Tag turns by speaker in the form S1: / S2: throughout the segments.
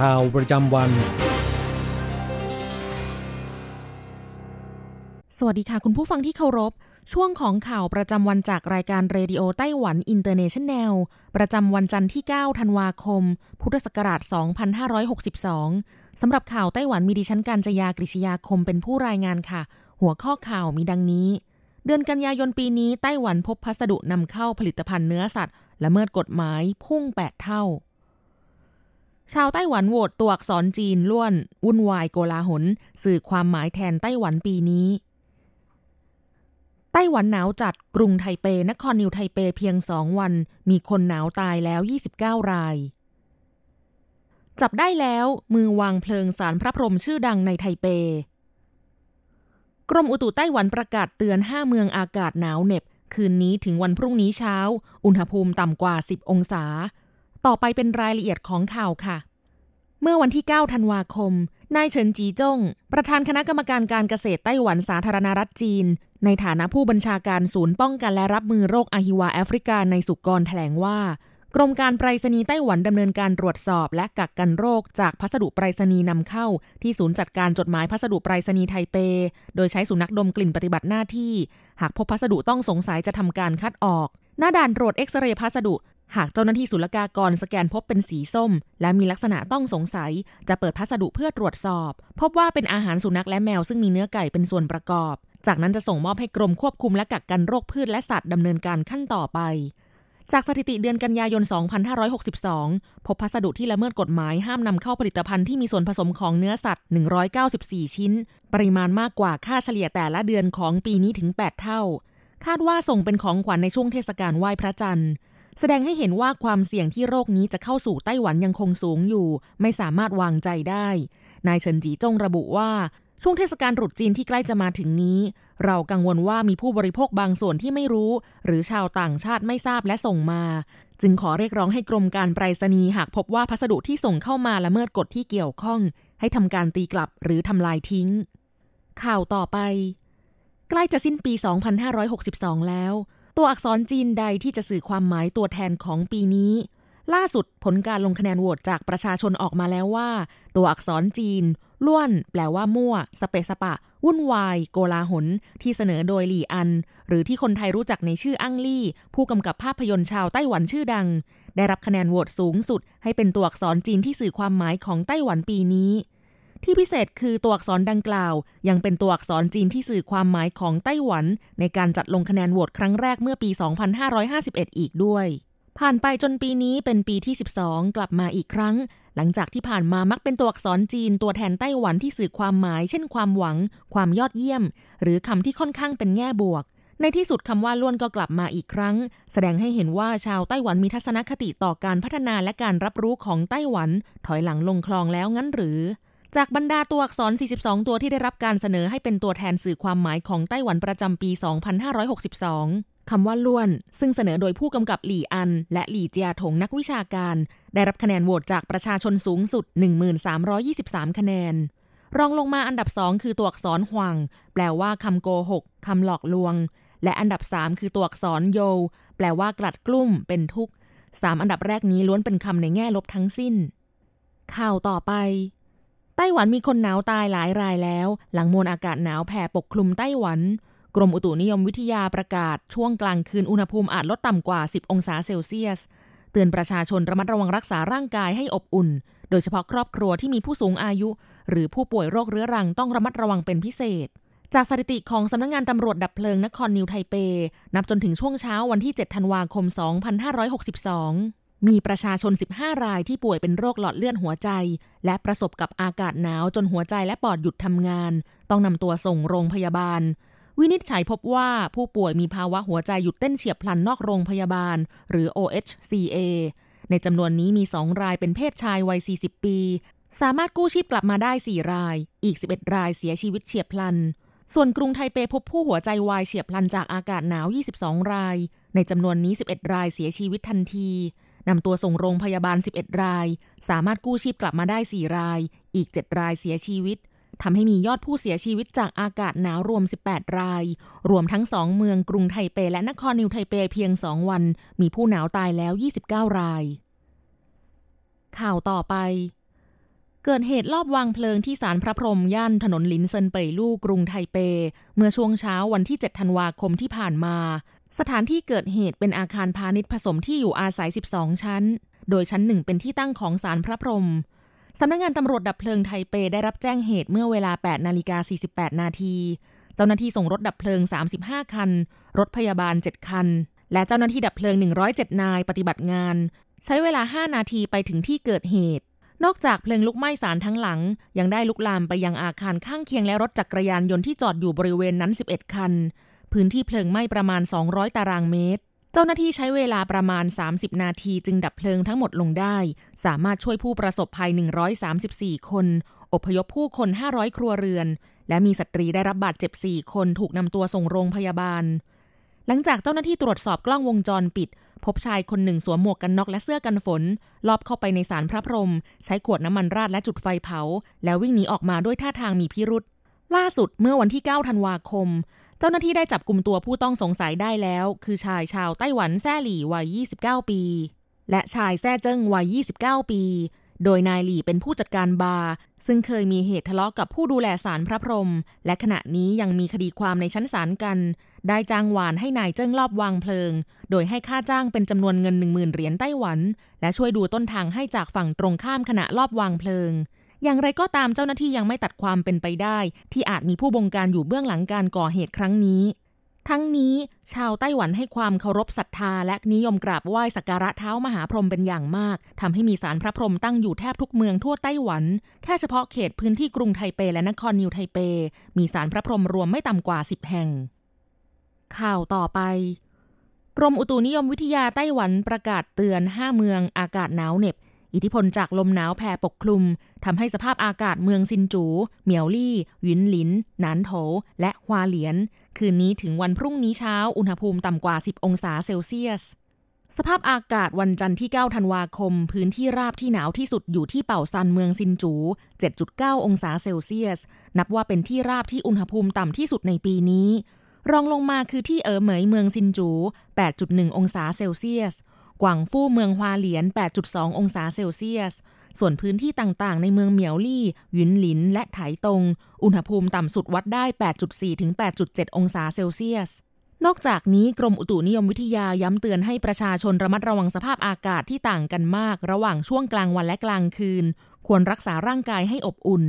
S1: ข่าวประจำวัน
S2: สวัสดีค่ะ คุณผู้ฟังที่เคารพ ช่วงของข่าวประจำวันจากรายการเรดิโอไต้หวันอินเตอร์เนชันแนล ประจำวันจันทร์ที่ 9 ธันวาคม พุทธศักราช 2562 สำหรับข่าวไต้หวันมีดิฉันการจยากริชยาคมเป็นผู้รายงานค่ะ หัวข้อข่าวมีดังนี้ เดือนกันยายนปีนี้ไต้หวันพบพัสดุนำเข้าผลิตภัณฑ์เนื้อสัตว์ละเมิดกฎหมายพุ่ง 8 เท่า ชาวไต้หวันโหวตตัวอักษรจีนล้วน วุ่นวายโกลาหล สื่อความหมายแทนไต้หวันปีนี้ ไต้หวันหนาวจัดกรุงไทเป นครนิวไทเปเพียงสองวัน มีคนหนาวตายแล้ว 29 ราย จับได้แล้วมือวางเพลิงสารพระพรหมชื่อดังในไทเป กรมอุตุไต้หวันประกาศเตือน 5 เมืองอากาศหนาวเหน็บ คืนนี้ถึงวันพรุ่งนี้เช้า อุณหภูมิต่ำกว่า 10 องศา ต่อไปเป็นรายละเอียดของข่าวค่ะ เมื่อวันที่ 9 ธันวาคม นายเฉินจีจง ประธานคณะกรรมการการเกษตรไต้หวันสาธารณรัฐจีน ในฐานะผู้บัญชาการศูนย์ป้องกันและรับมือโรคอาฮิวาแอฟริกาในสุกรแถลงว่ากรมการไปรษณีย์ไต้หวันดำเนินการตรวจสอบและกักกันโรคจากพัสดุไปรษณีย์นำเข้า ที่ศูนย์จัดการจดหมายพัสดุไปรษณีย์ไทเป โดยใช้สุนัขดมกลิ่นปฏิบัติหน้าที่ หากพบพัสดุต้องสงสัยจะทำการคัดออก หน้าด่านตรวจเอ็กซเรย์พัสดุ หากเจ้าหน้าที่ศุลกากรสแกนพบเป็นสีส้ม และมีลักษณะต้องสงสัย จะเปิดพัสดุเพื่อตรวจสอบ พบว่าเป็นอาหารสุนัขและแมวซึ่งมีเนื้อไก่เป็นส่วนประกอบ จากนั้นจะส่งมอบให้กรมควบคุมและกักกันโรคพืชและสัตว์ดำเนินการขั้นต่อไป จากสถิติเดือนกันยายน 2562 พบพัสดุที่ละเมิดกฎหมายห้ามนำเข้าผลิตภัณฑ์ที่มีส่วนผสมของเนื้อสัตว์ 194 ชิ้น ปริมาณมากกว่าค่าเฉลี่ยแต่ละเดือนของปีนี้ถึง 8 เท่า คาดว่าส่งเป็นของขวัญในช่วงเทศกาลไหว้พระจันทร์ แสดงให้เห็นว่าความเสี่ยงที่โรคนี้จะเข้าสู่ไต้หวันยังคงสูงอยู่ ไม่สามารถวางใจได้ นายเฉินจีจงระบุว่า ช่วงเทศกาลตรุษจีนที่ใกล้จะมาถึงนี้ เรากังวลว่ามีผู้บริโภคบางส่วนที่ไม่รู้ หรือชาวต่างชาติไม่ทราบและส่งมา จึงขอเรียกร้องให้กรมการไปรษณีย์หากพบว่าพัสดุที่ส่งเข้ามาละเมิดกฎที่เกี่ยวข้อง ให้ทำการตีกลับหรือทำลายทิ้ง ข่าวต่อไป ใกล้จะสิ้นปี 2562 แล้ว ตัวอักษรจีนใดที่จะสื่อความหมายตัวแทนของปีนี้ ล่าสุดผลการลงคะแนนโหวตจากประชาชนออกมาแล้วว่า ตัวอักษรจีน ล้วน แปลว่ามั่ว สเปสปะ วุ่นวาย โกลาหล ที่เสนอโดยหลี่อัน หรือที่คนไทยรู้จักในชื่ออั้งลี่ ผู้กำกับภาพยนตร์ชาวไต้หวันชื่อดัง ได้รับคะแนนโหวตสูงสุด ให้เป็นตัวอักษรจีนที่สื่อความหมายของไต้หวันปีนี้ ที่พิเศษคือตัวอักษรดังกล่าว ยังเป็นตัวอักษรจีนที่สื่อความหมายของไต้หวัน ในการจัดลงคะแนนโหวตครั้งแรกเมื่อปี 2551 อีกด้วย ผ่านไปจนปีนี้เป็นปีที่ 12 กลับมาอีกครั้ง หลังจากที่ผ่านมามักเป็นตัวอักษรจีน ตัวแทนไต้หวันที่สื่อความหมาย เช่น ความหวัง ความยอดเยี่ยม หรือคำที่ค่อนข้างเป็นแง่บวกในที่สุดคำว่าล้วนก็กลับมาอีกครั้ง แสดงให้เห็นว่าชาวไต้หวันมีทัศนคติต่อการพัฒนาและการรับรู้ของไต้หวัน ถอยหลังลงคลองแล้วงั้นหรือ จากบรรดาตัวอักษร 42 ตัวที่ได้รับการเสนอให้เป็นตัวแทนสื่อความหมายของไต้หวันประจำปี 2562 คำว่าล้วน ซึ่งเสนอโดยผู้กำกับหลี่อัน และหลี่เจียถงนักวิชาการ ได้รับคะแนนโหวตจากประชาชนสูงสุด 1323 คะแนน รองลงมาอันดับ 2 คือตัวอักษรหวัง แปลว่าคำโกหกคำหลอกลวง และอันดับ 3 คือตัวอักษรโย แปลว่ากลัดกลุ้มเป็นทุกข์สามอันดับแรกนี้ล้วนเป็นคำในแง่ลบทั้งสิ้น ข่าวต่อไป ไต้หวันมีคนหนาวตายหลายรายแล้ว หลังมวลอากาศหนาวแผ่ปกคลุมไต้หวัน กรมอุตุนิยมวิทยาประกาศ ช่วงกลางคืนอุณหภูมิอาจลดต่ำกว่า 10 องศาเซลเซียส เตือนประชาชนระมัดระวังรักษาร่างกายให้อบอุ่น โดยเฉพาะครอบครัวที่มีผู้สูงอายุ หรือผู้ป่วยโรคเรื้อรังต้องระมัดระวังเป็นพิเศษ จากสถิติของสำนักงงานตำรวจดับเพลิงนครนิวไทเป นับจนถึงช่วงเช้าวันที่ 7 ธันวาคม 2562 มีประชาชน 15 รายที่ป่วยเป็นโรคหลอดเลือดหัวใจ และประสบกับอากาศหนาวจนหัวใจและปอดหยุดทำงาน ต้องนำตัวส่งโรงพยาบาล วินิจฉัยพบว่าผู้ป่วยมีภาวะหัวใจหยุดเต้นเฉียบพลันนอกโรงพยาบาล หรือ OHCA ในจำนวนนี้มี 2 รายเป็นเพศชายวัย 40 ปี สามารถกู้ชีพกลับมาได้ 4 ราย อีก 11 รายเสียชีวิตเฉียบพลัน ส่วนกรุงไทเปพบผู้หัวใจวายเฉียบพลันจากอากาศหนาว 22 ราย ในจำนวนนี้ 11 รายเสียชีวิตทันที นำตัวส่งโรงพยาบาล 11 ราย สามารถกู้ชีพกลับมาได้ 4 ราย อีก 7 รายเสียชีวิตทำให้มียอดผู้เสียชีวิตจากอากาศหนาวรวม 18 ราย รวมทั้ง 2 เมืองกรุงไทเป และนครนิวไทเปเพียง 2 วัน มีผู้หนาวตายแล้ว 29 ราย ข่าวต่อไป เกิดเหตุลอบวางเพลิงที่ศาลพระพรหมย่านถนนลินเซินเป่ยลู่กรุงไทเป เมื่อช่วงเช้าวันที่ 7 ธันวาคมที่ผ่านมา สถานที่เกิดเหตุเป็นอาคารพาณิชย์ผสมที่อยู่อาศัย 12 ชั้น โดยชั้นหนึ่งเป็นที่ตั้งของศาลพระพรหมสำนักงานตำรวจดับเพลิงไทเปได้รับแจ้งเหตุเมื่อเวลา 8 นาฬิกา 48 นาที เจ้าหน้าที่ส่งรถดับเพลิง 35 คัน รถพยาบาล 7 คัน และเจ้าหน้าที่ดับเพลิง 107 นายปฏิบัติงาน ใช้เวลา 5 นาทีไปถึงที่เกิดเหตุ นอกจากเพลิงลุกไหม้สารทั้งหลัง ยังได้ลุกลามไปยังอาคารข้างเคียงและรถจักรยานยนต์ที่จอดอยู่บริเวณนั้น 11 คัน พื้นที่เพลิงไหม้ประมาณ 200 ตารางเมตร เจ้าหน้าที่ใช้เวลาประมาณ 30 นาทีจึงดับเพลิงทั้งหมดลงได้ สามารถช่วยผู้ประสบภัย 134 คน อพยพผู้คน 500 ครัวเรือน และมีสตรีได้รับบาดเจ็บ 4 คนถูกนำตัวส่งโรงพยาบาล หลังจากเจ้าหน้าที่ตรวจสอบกล้องวงจรปิด พบชายคนหนึ่งสวมหมวกกันน็อกและเสื้อกันฝน ลอบเข้าไปในศาลพระพรหมใช้ขวดน้ำมันราดและจุดไฟเผา แล้ววิ่งหนีออกมาด้วยท่าทางมีพิรุษล่าสุดเมื่อวันที่ 9 ธันวาคม เจ้าหน้าที่ได้จับกลุ่มตัวผู้ต้องสงสัยได้แล้ว คือชายชาวไต้หวันแซ่หลี่วัย 29 ปี และชายแซ่เจิ้งวัย 29 ปี โดยนายหลี่เป็นผู้จัดการบาร์ซึ่งเคยมีเหตุทะเลาะกับผู้ดูแลศาลพระพรหมและขณะนี้ยังมีคดีความในชั้นศาลกัน ได้จ้างวานให้นายเจิ้งรอบวางเพลิง โดยให้ค่าจ้างเป็นจำนวนเงินหนึ่งหมื่นเหรียญไต้หวัน และช่วยดูต้นทางให้จากฝั่งตรงข้ามขณะรอบวางเพลิง อย่างไรก็ตามเจ้าหน้าที่ยังไม่ตัดความเป็นไปได้ ที่อาจมีผู้บงการอยู่เบื้องหลังการก่อเหตุครั้งนี้ ทั้งนี้ชาวไต้หวันให้ความเคารพศรัทธา และนิยมกราบไหว้สักการะเท้ามหาพรหมเป็นอย่างมากทำให้มีสารพระพรหมตั้งอยู่แทบทุกเมืองทั่วไต้หวัน แค่เฉพาะเขตพื้นที่กรุงไทเปและนครนิวไทเป มีสารพระพรหมรวมไม่ต่ำกว่า 10 แห่ง ข่าวต่อไปกรมอุตุนิยมวิทยาไต้หวันประกาศเตือน 5 เมืองอากาศหนาวเหน็บ อิทธิพลจากลมหนาวแผ่ปกคลุมทำให้สภาพอากาศเมืองซินจู เหมียวลี่หวินหลิน หนานโถ และฮวาเหลียน คืนนี้ถึงวันพรุ่งนี้เช้า อุณหภูมิต่ำกว่า 10 องศาเซลเซียส สภาพอากาศวันจันทร์ที่ 9 ธันวาคม พื้นที่ราบที่หนาวที่สุดอยู่ที่เป่าซันเมืองซินจู 7.9 องศาเซลเซียส นับว่าเป็นที่ราบที่อุณหภูมิต่ำที่สุดในปีนี้ รองลงมาคือที่เอ๋อเหมยเมืองซินจู 8.1 องศาเซลเซียส กวางฟู่เมืองฮวาเหลียน 8.2 องศาเซลเซียส ส่วนพื้นที่ต่างๆ ในเมืองเหมียวลี่หยินหลิน และไถตง อุณหภูมิต่ำสุดวัดได้ 8.4 ถึง 8.7 องศาเซลเซียส นอกจากนี้กรมอุตุนิยมวิทยาย้ำเตือนให้ประชาชนระมัดระวังสภาพอากาศที่ต่างกันมาก ระหว่างช่วงกลางวันและกลางคืน ควรรักษาร่างกายให้อบอุ่น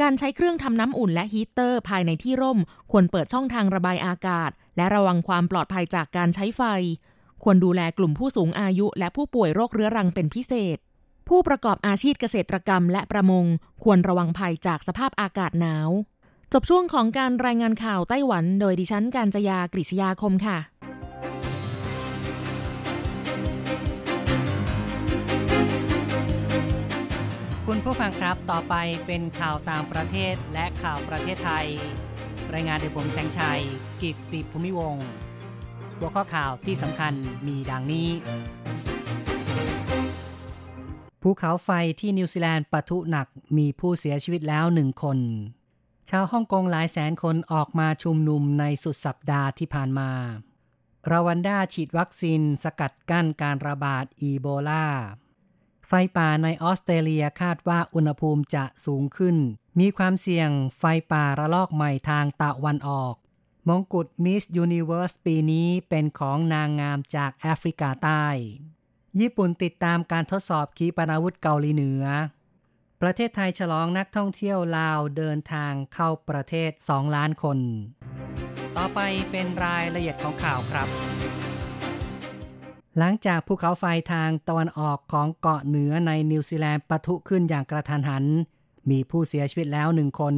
S2: การใช้เครื่องทำน้ำอุ่นและฮีเตอร์ภายในที่ร่ม ควรเปิดช่องทางระบายอากาศ และระวังความปลอดภัยจากการใช้ไฟ ควรดูแลกลุ่มผู้สูงอายุและผู้ป่วยโรคเรื้อรังเป็นพิเศษ ผู้ประกอบอาชีพเกษตรกรรมและประมง ควรระวังภัยจากสภาพอากาศหนาว จบช่วงของการรายงานข่าวไต้หวัน โดยดิฉันการจยากริชยาคมค่ะ
S3: คุณผู้ฟังครับ ต่อไปเป็นข่าวต่างประเทศและข่าวประเทศไทย รายงานโดยผมแสงชัย กิตติภูมิวงศ์ หัวข้อข่าวที่สำคัญมีดังนี้ ภูเขาไฟที่นิวซีแลนด์ปะทุหนักมีผู้เสียชีวิตแล้วหนึ่งคน ชาวฮ่องกงหลายแสนคนออกมาชุมนุมในสุดสัปดาห์ที่ผ่านมารวันดาฉีดวัคซีนสกัดกั้นการระบาดอีโบลา ไฟป่าในออสเตรเลียคาดว่าอุณหภูมิจะสูงขึ้น มีความเสี่ยงไฟป่าระลอกใหม่ทางตะวันออก มงกุฎมิสยูนิเวอร์สปีนี้เป็นของนางงามจากแอฟริกาใต้ ญี่ปุ่นติดตามการทดสอบขีปนาวุธเกาหลีเหนือ ประเทศไทยฉลองนักท่องเที่ยวลาวเดินทางเข้าประเทศ 2 ล้านคน ต่อไปเป็นรายละเอียดของข่าวครับ หลังจากภูเขาไฟทางตะวันออกของเกาะเหนือในนิวซีแลนด์ปะทุขึ้นอย่างกระทันหัน มีผู้เสียชีวิตแล้วหนึ่งคน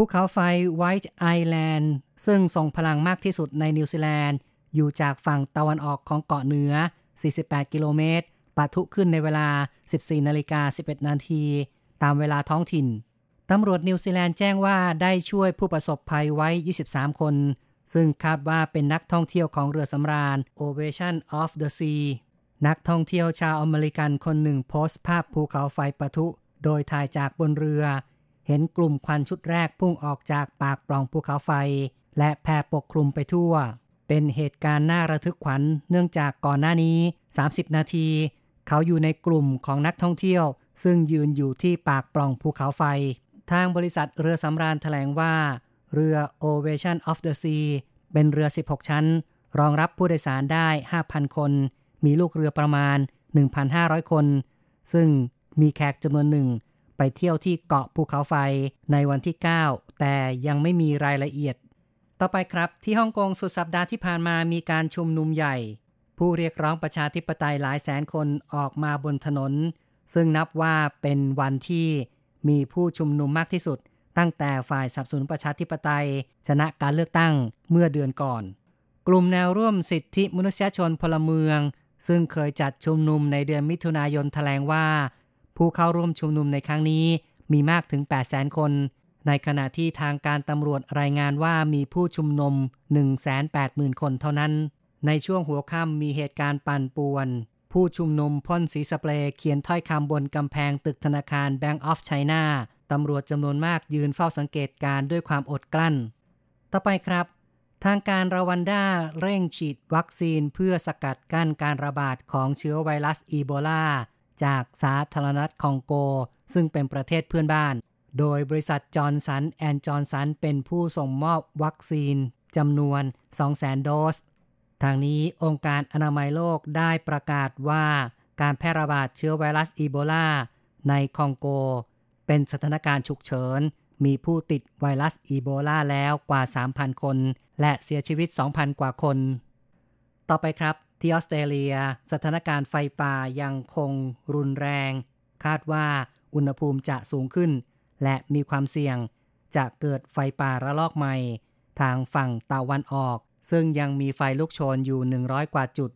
S3: ภูเขาไฟไวท์ไอแลนด์ซึ่งทรงพลังมากที่สุดในนิวซีแลนด์ อยู่จากฝั่งตะวันออกของเกาะเหนือ 48 กิโลเมตร ปะทุขึ้นในเวลา 14 นาฬิกา 11 นาที ตามเวลาท้องถิ่น ตำรวจนิวซีแลนด์แจ้งว่าได้ช่วยผู้ประสบภัยไว้ 23 คน ซึ่งคาดว่าเป็นนักท่องเที่ยวของเรือสำราญ Ovation of the Sea นักท่องเที่ยวชาวอเมริกันคนหนึ่งโพสต์ภาพภูเขาไฟปะทุ โดยถ่ายจากบนเรือ เห็นกลุ่มควันชุดแรกพุ่งออกจากปากปล่องภูเขาไฟ และแผ่ปกคลุมไปทั่ว เป็นเหตุการณ์น่าระทึกขวัญเนื่องจากก่อนหน้านี้ 30 นาที เขาอยู่ในกลุ่มของนักท่องเที่ยว ซึ่งยืนอยู่ที่ปากปล่องภูเขาไฟ ทางบริษัทเรือสำราญแถลงว่า เรือ Ovation of the Sea เป็นเรือ 16 ชั้น รองรับผู้โดยสารได้ 5,000 คน มีลูกเรือประมาณ 1,500 คน ซึ่งมีแขกจำนวนหนึ่ง ไปเที่ยวที่เกาะภูเขาไฟในวันที่ 9 แต่ยังไม่มีรายละเอียด ต่อไปครับที่ฮ่องกงสุดสัปดาห์ที่ผ่านมามีการชุมนุมใหญ่ ผู้เรียกร้องประชาธิปไตยหลายแสนคนออกมาบนถนน ซึ่งนับว่าเป็นวันที่มีผู้ชุมนุมมากที่สุด ตั้งแต่ฝ่ายสับสนประชาธิปไตย ชนะการเลือกตั้งเมื่อเดือนก่อน กลุ่มแนวร่วมสิทธิมนุษยชนพลเมือง ซึ่งเคยจัดชุมนุมในเดือนมิถุนายนแถลงว่า ผู้เข้าร่วมชุมนุมในครั้งนี้มีมากถึง 800,000 คน ในขณะที่ทางการตำรวจรายงานว่ามีผู้ชุมนุม 180,000 คนเท่านั้น ในช่วงหัวค่ำมีเหตุการณ์ปั่นป่วน ผู้ชุมนุมพ่นสีสเปรย์เขียนถ้อยคำบนกำแพงตึกธนาคาร Bank of China ตำรวจจำนวนมากยืนเฝ้าสังเกตการณ์ด้วยความอดกลั้น ต่อไปครับ ทางการรวันดาเร่งฉีดวัคซีนเพื่อสกัดกั้นการระบาดของเชื้อไวรัสอีโบลา จากสาธารณรัฐคองโก ซึ่งเป็นประเทศเพื่อนบ้าน โดยบริษัทจอห์นสันแอนด์จอห์นสันเป็นผู้ส่งมอบวัคซีนจำนวน 200,000 โดส ทั้งนี้องค์การอนามัยโลกได้ประกาศว่าการแพร่ระบาดเชื้อไวรัสอีโบลาในคองโก เป็นสถานการณ์ฉุกเฉิน มีผู้ติดไวรัสอีโบลาแล้วกว่า 3,000 คน และเสียชีวิต 2,000 กว่าคน ต่อไปครับ ที่ออสเตรเลีย สถานการณ์ไฟป่ายังคงรุนแรง คาดว่าอุณหภูมิจะสูงขึ้น และมีความเสี่ยง จะเกิดไฟป่าระลอกใหม่ ทางฝั่งตะวันออก ซึ่งยังมีไฟลุกโชนอยู่ 100 กว่าจุด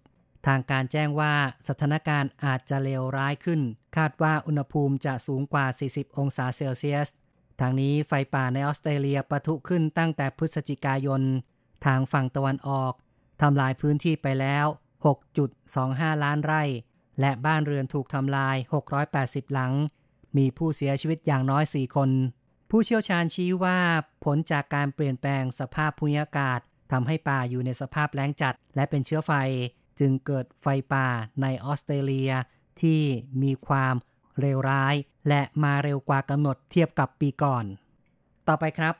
S3: ทางการแจ้งว่าสถานการณ์อาจจะเลวร้ายขึ้น คาดว่าอุณหภูมิจะสูงกว่า 40 องศาเซลเซียส ทางนี้ไฟป่าในออสเตรเลียปะทุขึ้นตั้งแต่พฤศจิกายน ทางฝั่งตะวันออกทำลายพื้นที่ไปแล้ว 6.25 ล้านไร่ และบ้านเรือนถูกทำลาย 680 หลัง มีผู้เสียชีวิตอย่างน้อย 4 คน ผู้เชี่ยวชาญชี้ว่าผลจากการเปลี่ยนแปลงสภาพภูมิอากาศทำให้ป่าอยู่ในสภาพแล้งจัด และเป็นเชื้อไฟ จึงเกิดไฟป่าในออสเตรเลีย ที่มีความเลวร้าย และมาเร็วกว่ากำหนดเทียบกับปีก่อน ต่อไปครับ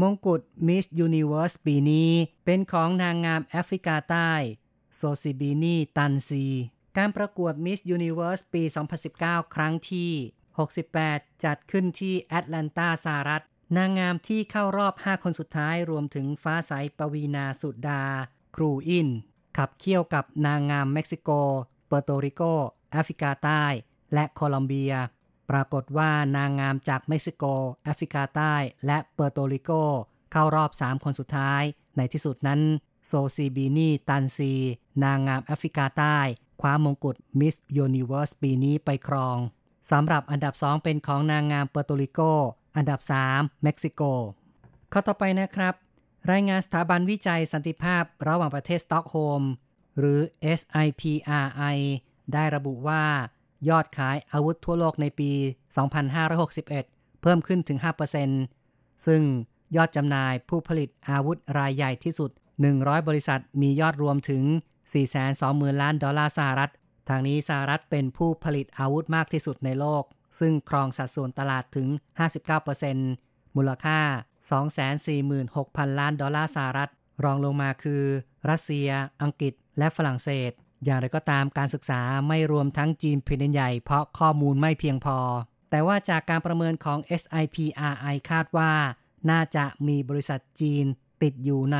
S3: มงกุฎมิสยูนิเวอร์สปีนี้ เป็นของนางงามแอฟริกาใต้ โซซิบีนีตันซี การประกวดมิสยูนิเวอร์สปี 2019 ครั้งที่ 68 จัดขึ้นที่แอตแลนตาสหรัฐ นางงามที่เข้ารอบ 5 คนสุดท้ายรวมถึงฟ้าใสปวีณสุดา ดรูอิ้น ขับเคี่ยวกับนางงามเม็กซิโก เปอร์โตริโก แอฟริกาใต้ และโคลอมเบีย ปรากฏว่านางงามจากเม็กซิโก แอฟริกาใต้ และเปอร์โตริโก เข้ารอบ 3 คนสุดท้าย ในที่สุดนั้น โซซีบีนีตันซี นางงามแอฟริกาใต้คว้ามงกุฎมิสยูนิเวอร์สปีนี้ไปครองสำหรับอันดับสองเป็นของนางงามเปอร์โตริโก อันดับ 3 เม็กซิโก ข่าวต่อไปนะครับ รายงานสถาบันวิจัยสันติภาพระหว่างประเทศสต็อกโฮล์มหรือ SIPRI ได้ระบุว่ายอดขายอาวุธทั่วโลกในปี 2561 เพิ่มขึ้นถึง 5%ซึ่งยอดจำหน่ายผู้ผลิตอาวุธรายใหญ่ที่สุด 100 บริษัทมียอดรวมถึง 420,000 ล้านดอลลาร์สหรัฐ ทางนี้สหรัฐเป็นผู้ผลิตอาวุธมากที่สุดในโลก ซึ่งครองสัดส่วนตลาดถึง 59%มูลค่า 246,000 ล้านดอลลาร์สหรัฐ รองลงมาคือ รัสเซีย อังกฤษ และฝรั่งเศส อย่างไรก็ตามการศึกษาไม่รวมทั้งจีนเพียงใหญ่ เพราะข้อมูลไม่เพียงพอ แต่ว่าจากการประเมินของ SIPRI คาดว่า น่าจะมีบริษัทจีนติดอยู่ใน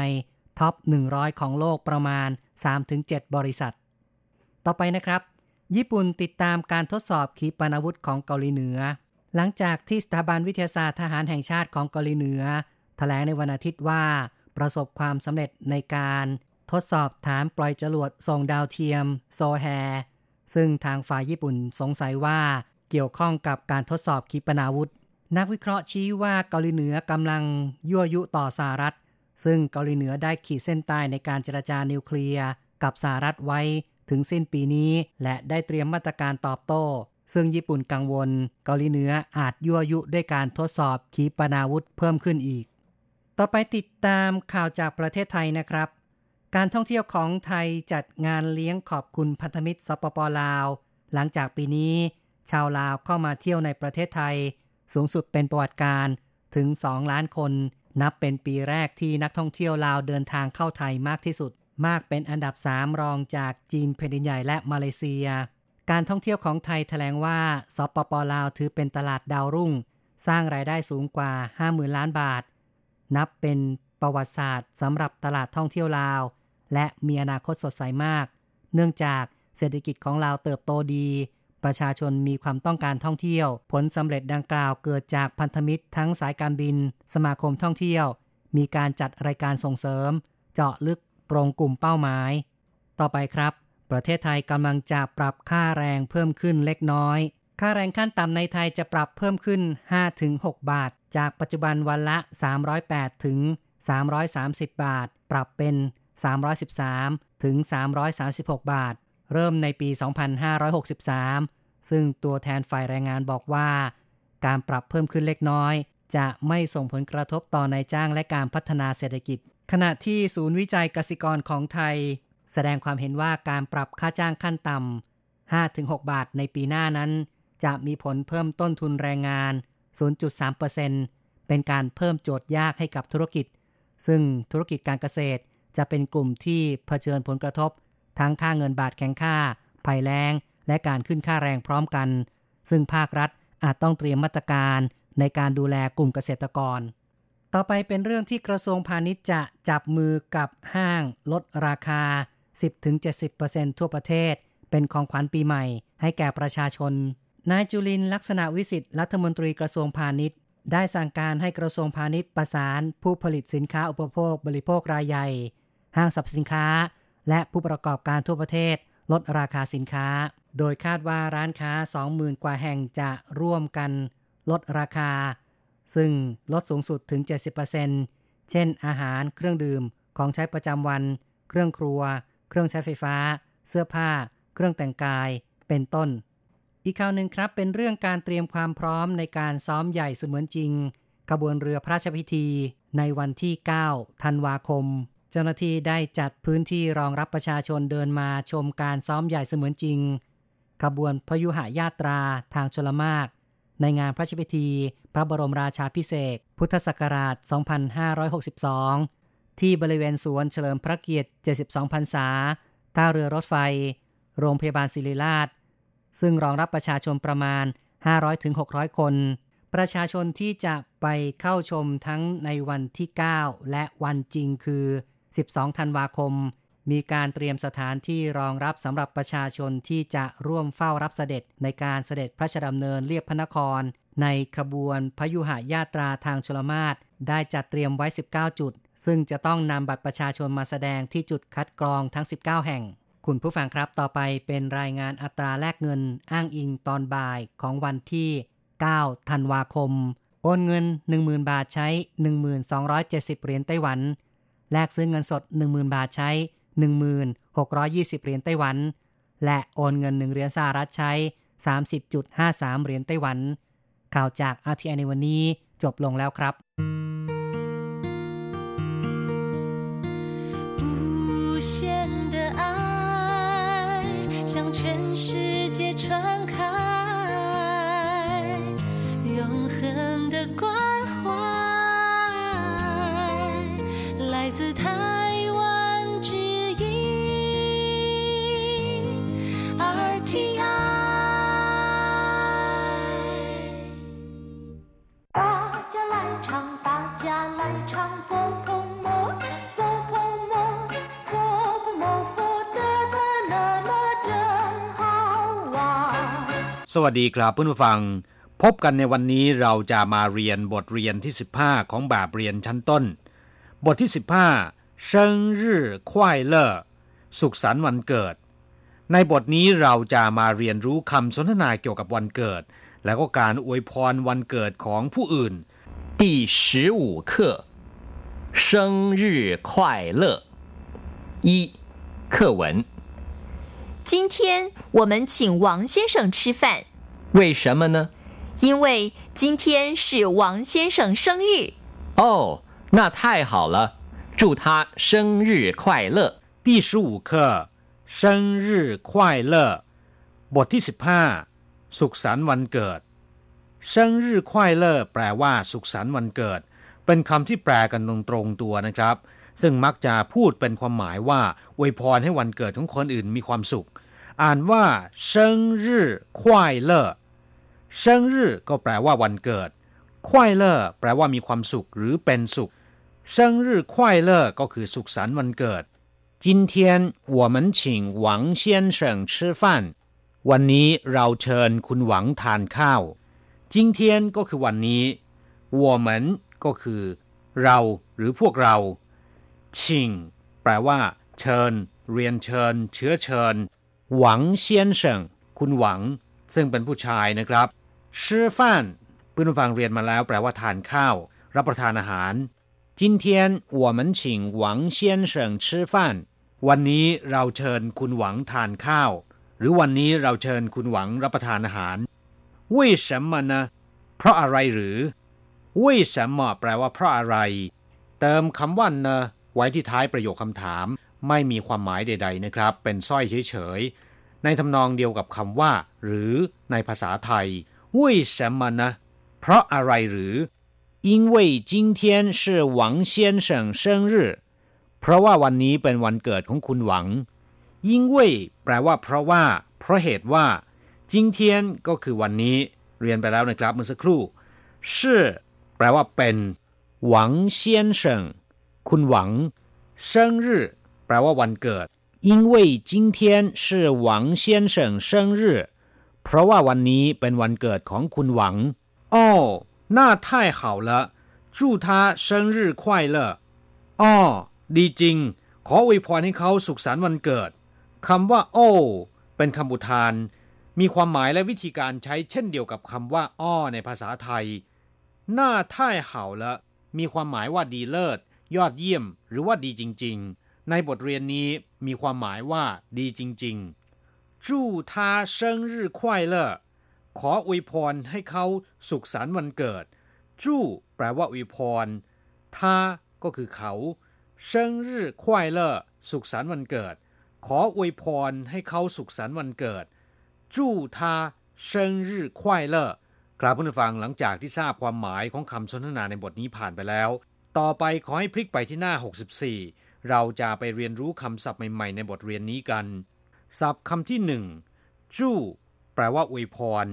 S3: ท็อป 100 ของโลกประมาณ 3-7 บริษัท ต่อไปนะครับ ญี่ปุ่นติดตามการทดสอบขีปนาวุธของเกาหลีเหนือ หลังจากที่สถาบันวิทยาศาสตร์ทหารแห่งชาติของเกาหลีเหนือถแถลงในวันอาทิตย์ว่า ประสบความสำเร็จในการทดสอบฐานปล่อยจรวดส่งดาวเทียม โซแฮ ซึ่งทางฝ่ายญี่ปุ่นสงสัยว่าเกี่ยวข้องกับการทดสอบขีปนาวุธ นักวิเคราะห์ชี้ว่าเกาหลีเหนือกำลังยั่วยุต่อสหรัฐ ซึ่งเกาหลีเหนือได้ขีดเส้นใต้ในการเจรจานิวเคลียร์กับสหรัฐไว้ถึงสิ้นปีนี้ และได้เตรียมมาตรการตอบโต้ ซึ่งญี่ปุ่นกังวล เกาหลีเหนืออาจยั่วยุด้วยการทดสอบขีปนาวุธเพิ่มขึ้นอีก ต่อไปติดตามข่าวจากประเทศไทยนะครับ การท่องเที่ยวของไทยจัดงานเลี้ยงขอบคุณพันธมิตรสปปลาว หลังจากปีนี้ ชาวลาวเข้ามาเที่ยวในประเทศไทย สูงสุดเป็นประวัติการถึง 2 ล้านคน นับเป็นปีแรกที่นักท่องเที่ยวลาวเดินทางเข้าไทยมากที่สุด มากเป็นอันดับ 3 รองจากจีนแผ่นดินใหญ่และมาเลเซีย การท่องเที่ยวของไทยแถลงว่าสปปลาวถือเป็นตลาดดาวรุ่ง สร้างรายได้สูงกว่า 50,000 ล้านบาท นับเป็นประวัติศาสตร์สำหรับตลาดท่องเที่ยวลาว และมีอนาคตสดใสมาก เนื่องจากเศรษฐกิจของลาวเติบโตดี ประชาชนมีความต้องการท่องเที่ยว ผลสำเร็จดังกล่าวเกิดจากพันธมิตรทั้งสายการบิน สมาคมท่องเที่ยว มีการจัดรายการส่งเสริม เจาะลึกตรงกลุ่มเป้าหมาย ต่อไปครับ ประเทศไทยกำลังจะปรับค่าแรงเพิ่มขึ้นเล็กน้อย ค่าแรงขั้นต่ำในไทยจะปรับเพิ่มขึ้น 5-6 บาท จากปัจจุบันวันละ 308ถึง330 บาท ปรับเป็น 313ถึง336 บาท เริ่มในปี 2563 ซึ่งตัวแทนฝ่ายแรงงานบอกว่า การปรับเพิ่มขึ้นเล็กน้อย จะไม่ส่งผลกระทบต่อนายจ้างและการพัฒนาเศรษฐกิจ ขณะที่ศูนย์วิจัยกสิกรของไทย แสดงความเห็นว่าการปรับค่าจ้างขั้นต่ำ 5-6 บาทในปีหน้านั้น จะมีผลเพิ่มต้นทุนแรงงาน 0.3%เป็นการเพิ่มโจทย์ยากให้กับธุรกิจ ซึ่งธุรกิจการเกษตรจะเป็นกลุ่มที่เผชิญผลกระทบ ทั้งค่าเงินบาทแข็งค่า ภัยแล้ง และการขึ้นค่าแรงพร้อมกัน ซึ่งภาครัฐอาจต้องเตรียมมาตรการในการดูแลกลุ่มเกษตรกร ต่อไปเป็นเรื่องที่กระทรวงพาณิชย์จะจับมือกับห้าง ลดราคา 10-70%ทั่วประเทศ เป็นของขวัญปีใหม่ ให้แก่ประชาชน นายจุลินลักษณะวิสิทธิ์รัฐมนตรีกระทรวงพาณิชย์ ได้สั่งการให้กระทรวงพาณิชย์ประสาน ผู้ผลิตสินค้าอุปโภคบริโภครายใหญ่ ห้างสรรพสินค้า และผู้ประกอบการทั่วประเทศลดราคาสินค้า โดยคาดว่าร้านค้า 20,000 กว่าแห่งจะร่วมกันลดราคา ซึ่งลดสูงสุดถึง 70%เช่น อาหารเครื่องดื่มของใช้ประจำวัน เครื่องครัว เครื่องใช้ไฟฟ้า เสื้อผ้า เครื่องแต่งกาย เป็นต้น อีกข่าวหนึ่งครับเป็นเรื่องการเตรียมความพร้อมในการซ้อมใหญ่เสมือนจริงขบวนเรือพระราชพิธีในวันที่ 9 ธันวาคม เจ้าหน้าที่ได้จัดพื้นที่รองรับประชาชนเดินมาชมการซ้อมใหญ่เสมือนจริง ขบวนพยุหายาตราทางชลมากในงานพระราชพิธี พระบรมราชาพิเศษพุทธศักราช 2562 ที่บริเวณสวนเฉลิมพระเกียรติ 72 พรรษาท่าเรือรถไฟ โรงพยาบาลศิริราช ซึ่งรองรับประชาชนประมาณ 500-600 คน ประชาชนที่จะไปเข้าชมทั้งในวันที่ 9 และวันจริงคือ 12 ธันวาคม มีการเตรียมสถานที่รองรับสำหรับประชาชนที่จะร่วมเฝ้ารับเสด็จในการเสด็จพระราชดำเนินเรียบพระนคร ในขบวนพยุหายาตราทางชลมาศได้จัดเตรียมไว้ 19 จุด ซึ่งจะต้องนำบัตรประชาชนมาแสดงที่จุดคัดกรองทั้ง 19 แห่ง คุณผู้ฟังครับต่อไปเป็นรายงานอัตราแลกเงินอ้างอิงตอนบ่ายของวันที่ 9 ธันวาคม โอนเงิน 10,000 บาทใช้ 1270 เหรียญไต้หวัน แลกซื้อเงินสด 10,000 บาทใช้ 1620 เหรียญไต้หวัน และโอนเงิน 1 เหรียญสหรัฐใช้ 30.53 เหรียญไต้หวัน ข่าวจากอาทีในวันนี้จบลงแล้วครับ
S4: 无限的爱向全世界传开
S1: สวัสดีครับเพื่อนผู้ฟัง พบกันในวันนี้เราจะมาเรียนบทเรียนที่ 15 ของแบบเรียนชั้นต้น บทที่ 15เชิงรื่อควายเล่อสุขสันต์วันเกิด ในบทนี้เราจะมาเรียนรู้คำสนทนาเกี่ยวกับวันเกิด และก็การอวยพรวันเกิดของผู้อื่น
S5: ที่สิบห้า 生日快乐一课文
S4: 今天我们请王先生吃饭，
S5: 为什么呢？
S4: 因为今天是王先生生日。
S5: 哦，那太好了，祝他生日快乐。
S1: 第十五课生日快乐บทที่สิบห้าสุขสันต์วันเกิดเซิงรื่อควายเลอแปลว่าสุขสันต์วันเกิด เป็นคำที่แปลกันตรงๆตัวนะครับซึ่งมักจะพูดเป็นความหมายว่าอวยพรให้วันเกิดของคนอื่นมีความสุข อ่านว่าเซิงรื่อควายเลอเซิงรื่อก็แปลว่าวันเกิดควายเลอแปลว่ามีความสุขหรือเป็นสุขเซิงรื่อควายเลอก็คือสุขสันต์วันเกิด今天我们请王先生吃饭วันนี้เราเชิญคุณหวังทานข้าว今天ก็คือวันนี้我们 ก็คือ เราหรือพวกเราชิงแปลว่า เชิญ เรียนเชิญ เชื้อเชิญ หวังเซียนเฉิงคุณหวัง ซึ่งเป็นผู้ชายนะครับชื่อฟันเพื่อนฟังเรียนมาแล้ว แปลว่าทานข้าว รับประทานอาหาร今天我们请王先生吃饭วันนี้เราเชิญคุณหวังทานข้าว หรือวันนี้เราเชิญคุณหวังรับประทานอาหาร为什么呢เพราะอะไรหรือ 为什么แปลว่าเพราะอะไร เติมคำว่าเนไว้ที่ท้ายประโยคคำถาม ไม่มีความหมายใด ๆนะครับ เป็นสร้อยเฉยๆในทำนองเดียวกับคำว่า หรือในภาษาไทย为什么呢เพราะอะไรหรือ因为今天是王先生生日เพราะว่าวันนี้เป็นวันเกิดของคุณหวัง因为แปลว่า เพราะว่า เพราะเหตุว่าจิงเทียนก็คือวันนี้ เรียนไปแล้วนะครับเมื่อสักครู่ชื่อแป ลว่าเป็น หวังเซียนเฉิงคุณหวัง生日แปลว่าวันเกิด因为今天是王先生生日เพราะว่าวันนี้เป็นวันเกิดของคุณหวังอ๋อ那太好了祝他生日快乐อ๋อดีจริง ขออวยพรให้เขาสุขสันต์วันเกิดคำว่าโอ้เป็นคำอุทาน มีความหมายและวิธีการใช้เช่นเดียวกับคำว่าอ้อในภาษาไทย หน้าท่ายเห่าละมีความหมายว่าดีเลิศ ยอดเยี่ยม หรือว่าดีจริง ๆ ในบทเรียนนี้มีความหมายว่าดีจริง ๆ จู้ทาเซิงรื่อควายเลอขออวยพรให้เขาสุขสันต์วันเกิด จู้แปลว่าอวยพรทาก็คือเขาเซิงรื่อควายเลอสุขสันต์วันเกิด ขออวยพรให้เขาสุขสันต์วันเกิด จู้ทาเซิงรื่อควายเลอ ครับผู้ฟังหลังจากที่ทราบความหมายของคำสนทนาในบทนี้ผ่านไปแล้ว ต่อไปขอให้พลิกไปที่หน้า 64 เราจะไปเรียนรู้คำศัพท์ใหม่ๆ ในบทเรียนนี้กัน ศัพท์คำที่หนึ่งจู้แปลว่าอวยพร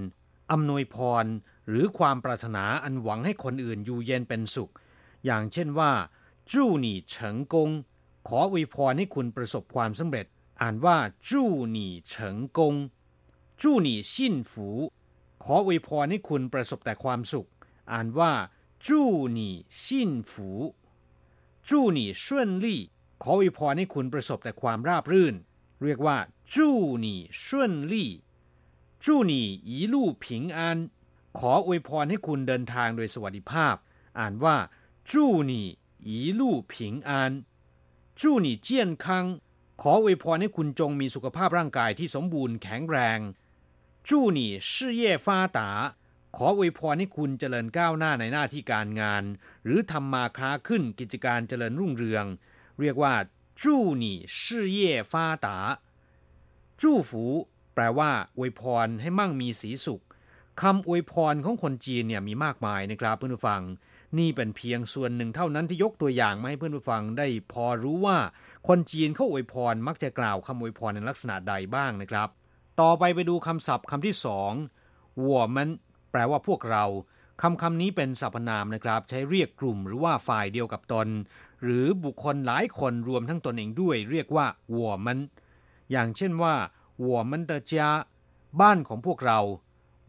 S1: อำนวยพร หรือความปรารถนาอันหวังให้คนอื่นอยู่เย็นเป็นสุข อย่างเช่นว่าจู้หนี่เฉิงกง ขออวยพรให้คุณประสบความสำเร็จ อ่านว่าจู้หนี่เฉิงกงจู้หนี่ชินฝู ขออวยพรให้คุณประสบแต่ความสุข อ่านว่าจูนี่ซินฟูจูนี่ช่นลี่ขออวยพรให้คุณประสบแต่ความราบรื่น เรียกว่าจูนี่ช่นลี่จู้หนี่一路平安ขออวยพรให้คุณเดินทางโดยสวัสดิภาพ อ่านว่าจู้หนี่一路งอันจูนี่เจียนคัขออวยพรให้คุณจงมีสุขภาพร่างกายที่สมบูรณ์แข็งแรง 祝你事业发达ขออวยพรให้คุณเจริญก้าวหน้าในหน้าที่การงาน หรือทำมาค้าขึ้นกิจการเจริญรุ่งเรือง เรียกว่าจู้หนี่ชื่อเย่ฟ้าตาจู้ฝูแปลว่าอวยพรให้มั่งมีสีสุขคำอวยพรของคนจีนเนี่ยมีมากมายนะครับเพื่อนผู้ฟัง นี่เป็นเพียงส่วนหนึ่งเท่านั้นที่ยกตัวอย่างมาให้เพื่อนผู้ฟังได้พอรู้ว่า คนจีนเขาอวยพรมักจะกล่าวคำอวยพรในลักษณะใดบ้างนะครับ ต่อไปไปดูคำศัพท์คำที่สองวัวมันแปลว่าพวกเราคำคำนี้เป็นสรรพนามนะครับ ใช้เรียกกลุ่มหรือว่าฝ่ายเดียวกับตน หรือบุคคลหลายคนรวมทั้งตนเองด้วย เรียกว่าวัวมันอย่างเช่นว่าวัวมันตะจ้าบ้านของพวกเรา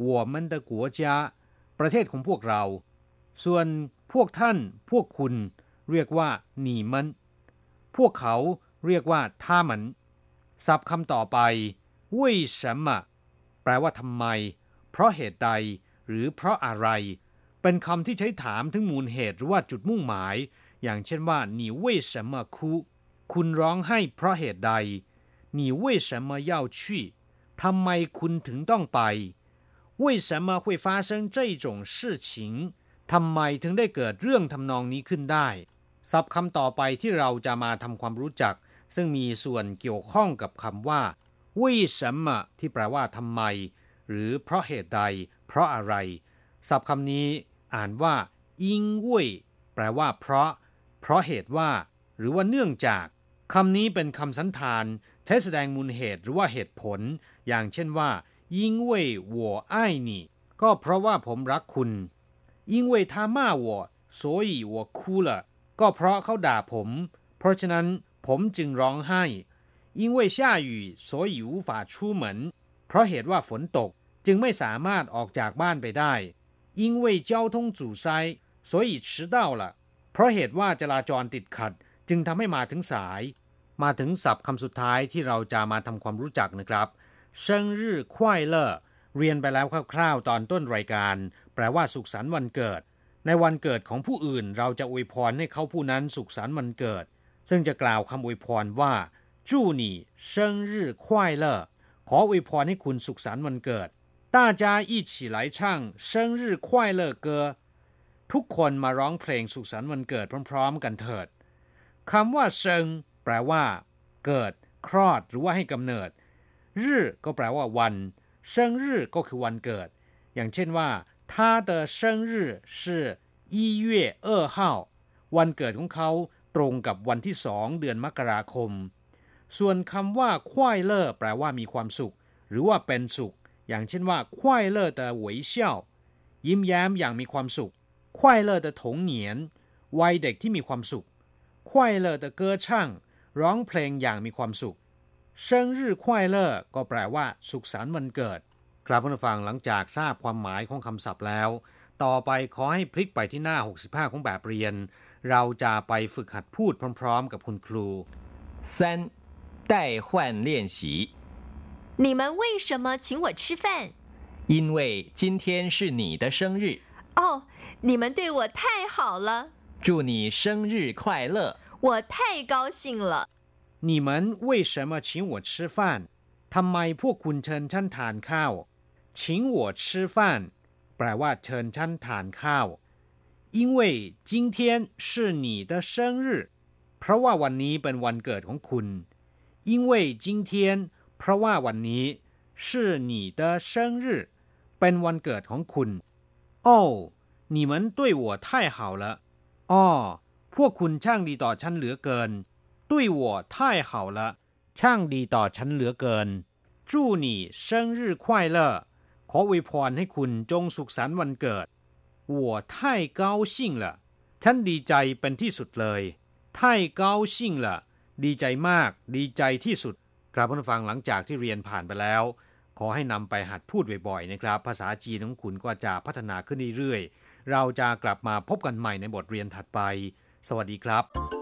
S1: วัวมันตะกัวจ้าประเทศของพวกเรา ส่วนพวกท่าน พวกคุณ เรียกว่าหนีมัน พวกเขาเรียกว่าท่ามันศัพท์คำต่อไป วุ้ยฉัมะแปลว่าทำไม เพราะเหตุใด หรือเพราะอะไร เป็นคำที่ใช้ถามถึงมูลเหตุหรือว่าจุดมุ่งหมาย อย่างเช่นว่า你为什么哭คุณร้องไห้เพราะเหตุใด你为什么要去ทำไมคุณถึงต้องไป为什么会发生这种事情ทำไมถึงได้เกิดเรื่องทำนองนี้ขึ้นได้ศัพท์คำต่อไปที่เราจะมาทำความรู้จัก ซึ่งมีส่วนเกี่ยวข้องกับคำว่า วิสัมมะที่แปลว่าทำไม หรือเพราะเหตุใด เพราะอะไร ศัพท์คำนี้อ่านว่า อิงวุ้ยแปลว่า เพราะ เพราะเหตุว่า หรือว่าเนื่องจากคำนี้เป็นคำสันธานใช้แสดงมูลเหตุหรือว่าเหตุผล อย่างเช่นว่า因为我爱你ก็เพราะว่าผมรักคุณ因为他骂我所以我哭了ก็เพราะเขาด่าผม เพราะฉะนั้นผมจึงร้องไห้ 因为下雨所以无法出门เพราะเหตุว่าฝนตก จึงไม่สามารถออกจากบ้านไปได้因为交通阻塞所以迟到了เพราะเหตุว่าจราจรติดขัด จึงทำให้มาถึงสาย มาถึงศัพท์คำสุดท้ายที่เราจะมาทำความรู้จักนะครับเซิงรื่อควายเลอเรียนไปแล้วคร่าวๆ ตอนต้นรายการ แปลว่าสุขสันต์วันเกิด ในวันเกิดของผู้อื่นเราจะอวยพรให้เขาผู้นั้นสุขสันต์วันเกิด ซึ่งจะกล่าวคำอวยพรว่า จูหนี่เซิงรื่อควายเลอขออวยพรให้คุณสุขสันต์วันเกิด大家一起来唱生日快乐歌ทุกคนมาร้องเพลงสุขสันต์วันเกิดพร้อมๆ กันเถิดคำว่าเซิงแปลว่า เกิด คลอด หรือว่าให้กำเนิดรื่ก็แปลว่าวันเซิงรื่ก็คือวันเกิด อย่างเช่นว่า他的生日是一月二号วันเกิดของเขาตรงกับวันที่สองเดือนมกราคม ส่วนคำว่าควายเล่แปลว่ามีความสุข หรือว่าเป็นสุข อย่างเช่นว่าควายเล่อต่หวยเซี่ยวยิ้มแย้มอย่างมีความสุขควายเล่อต่ถงเหนียนวัยเด็กที่มีความสุขควายเล่อต่เกอช่างร้องเพลงอย่างมีความสุขเชิงรือควายเล่ก็แปลว่า สุขสันต์วันเกิด ครับเพื่อนฟังหลังจากทราบความหมายของคำศัพท์แล้ว ต่อไปขอให้พลิกไปที่หน้า 65 ของแบบเรียน เราจะไปฝึกหัดพูดพร้อม ๆ กับคุณครู
S5: เซน 代换练习
S4: 你们为什么请我吃饭
S5: 因为今天是你的生日
S4: 哦你们对我太好了
S5: 祝你生日快乐
S4: 我太高兴了
S1: 你们为什么请我吃饭ทำไมพวกคุณเชิญฉันทานข้าว请我吃饭แปลว่าเชิญฉันทานข้าว因为今天是你的生日เพราะว่าวันนี้เป็นวันเกิดของคุณ 因为今天เพราะว่าวันนี้是你的生日เป็นวันเกิดของคุณ哦你们对我太好了อ๋อพวกคุณช่างดีต่อฉันเหลือเกิน对我太好了ช่างดีต่อฉันเหลือเกิน祝你生日快乐ขออวยพรให้คุณจงสุขสันต์วันเกิด我太高兴了ฉันดีใจเป็นที่สุดเลย太高兴了 ดีใจมาก ดีใจที่สุดครับผู้ฟังหลังจากที่เรียนผ่านไปแล้ว ขอให้นำไปหัดพูดบ่อยๆนะครับ ภาษาจีนของคุณก็จะพัฒนาขึ้นเรื่อยๆ เราจะกลับมาพบกันใหม่ในบทเรียนถัดไป สวัสดีครับ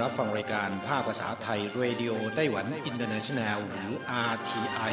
S1: รับฟังรายการภาคภาษาไทย Radio Taiwan International หรือ RTI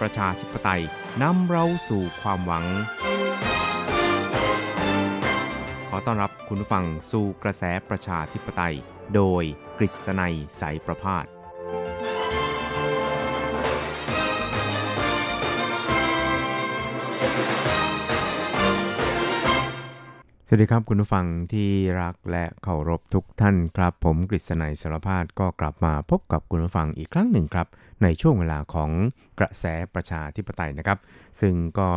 S6: ประชาธิปไตยนำเราสู่ความหวัง ขอต้อนรับคุณผู้ฟังสู่กระแสประชาธิปไตย โดยกฤษณัยสายประพาสสวัสดีครับคุณผู้ฟังที่รักและเคารพทุกท่านครับ ผมกฤษณัยสารพาดก็กลับมาพบกับคุณผู้ฟังอีกครั้งหนึ่งครับ ในช่วงเวลาของกระแสประชาธิปไตยนะครับ ซึ่งก็